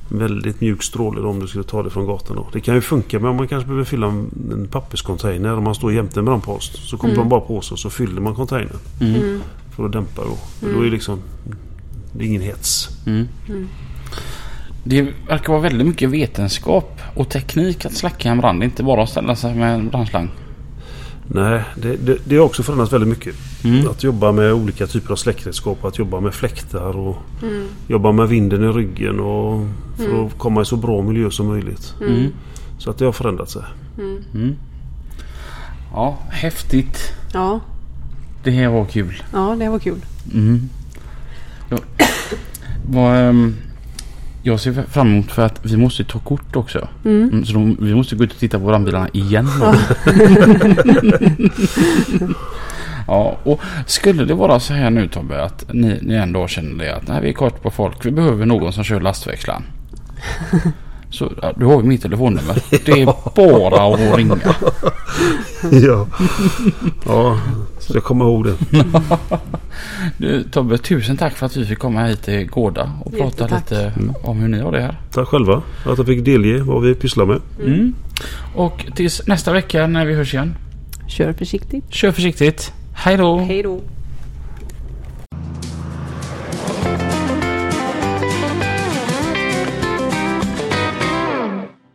väldigt mjuk stråle om du skulle ta det från gatan då. Det kan ju funka men om man kanske behöver fylla en, papperscontainer om man står jämte en brandpost. Så kommer Mm. de bara på sig och så fyller man containern Mm. Mm. för att dämpa då. Och då är det liksom det är ingen hets. Mm. Mm. Det verkar vara väldigt mycket vetenskap och teknik att släcka en brand. Inte bara att ställa sig med en brandslang. Nej, det, det, det har också förändrats väldigt mycket. Mm. Att jobba med olika typer av släckredskap. Att jobba med fläktar och Mm. jobba med vinden i ryggen och för Mm. att komma i så bra miljö som möjligt. Mm. Så att det har förändrat sig. Mm. Mm. Ja, häftigt. Ja. Det här var kul. ja, det var kul. Ja. Vad, ehm, jag ser fram emot för att vi måste ta kort också. Mm. Mm, Så de, vi måste gå ut och titta på brandbilarna igen. Då. ja, och skulle det vara så här nu Tobbe att ni, ni ändå känner det att nej, vi är kort på folk. Vi behöver någon som kör lastväxlaren. Så ja, du har ju mitt telefonnummer. Det är bara att ringa. ja. ja, så jag kommer ihåg det. Du, Tobbe, tusen tack för att vi fick komma hit till Gårda och prata Jättetack. lite om hur ni har det här. Tack själva att jag fick delge vad vi pysslar med. Mm. Och tills nästa vecka när vi hörs igen. Kör försiktigt. Kör försiktigt. Hej då! Hej då.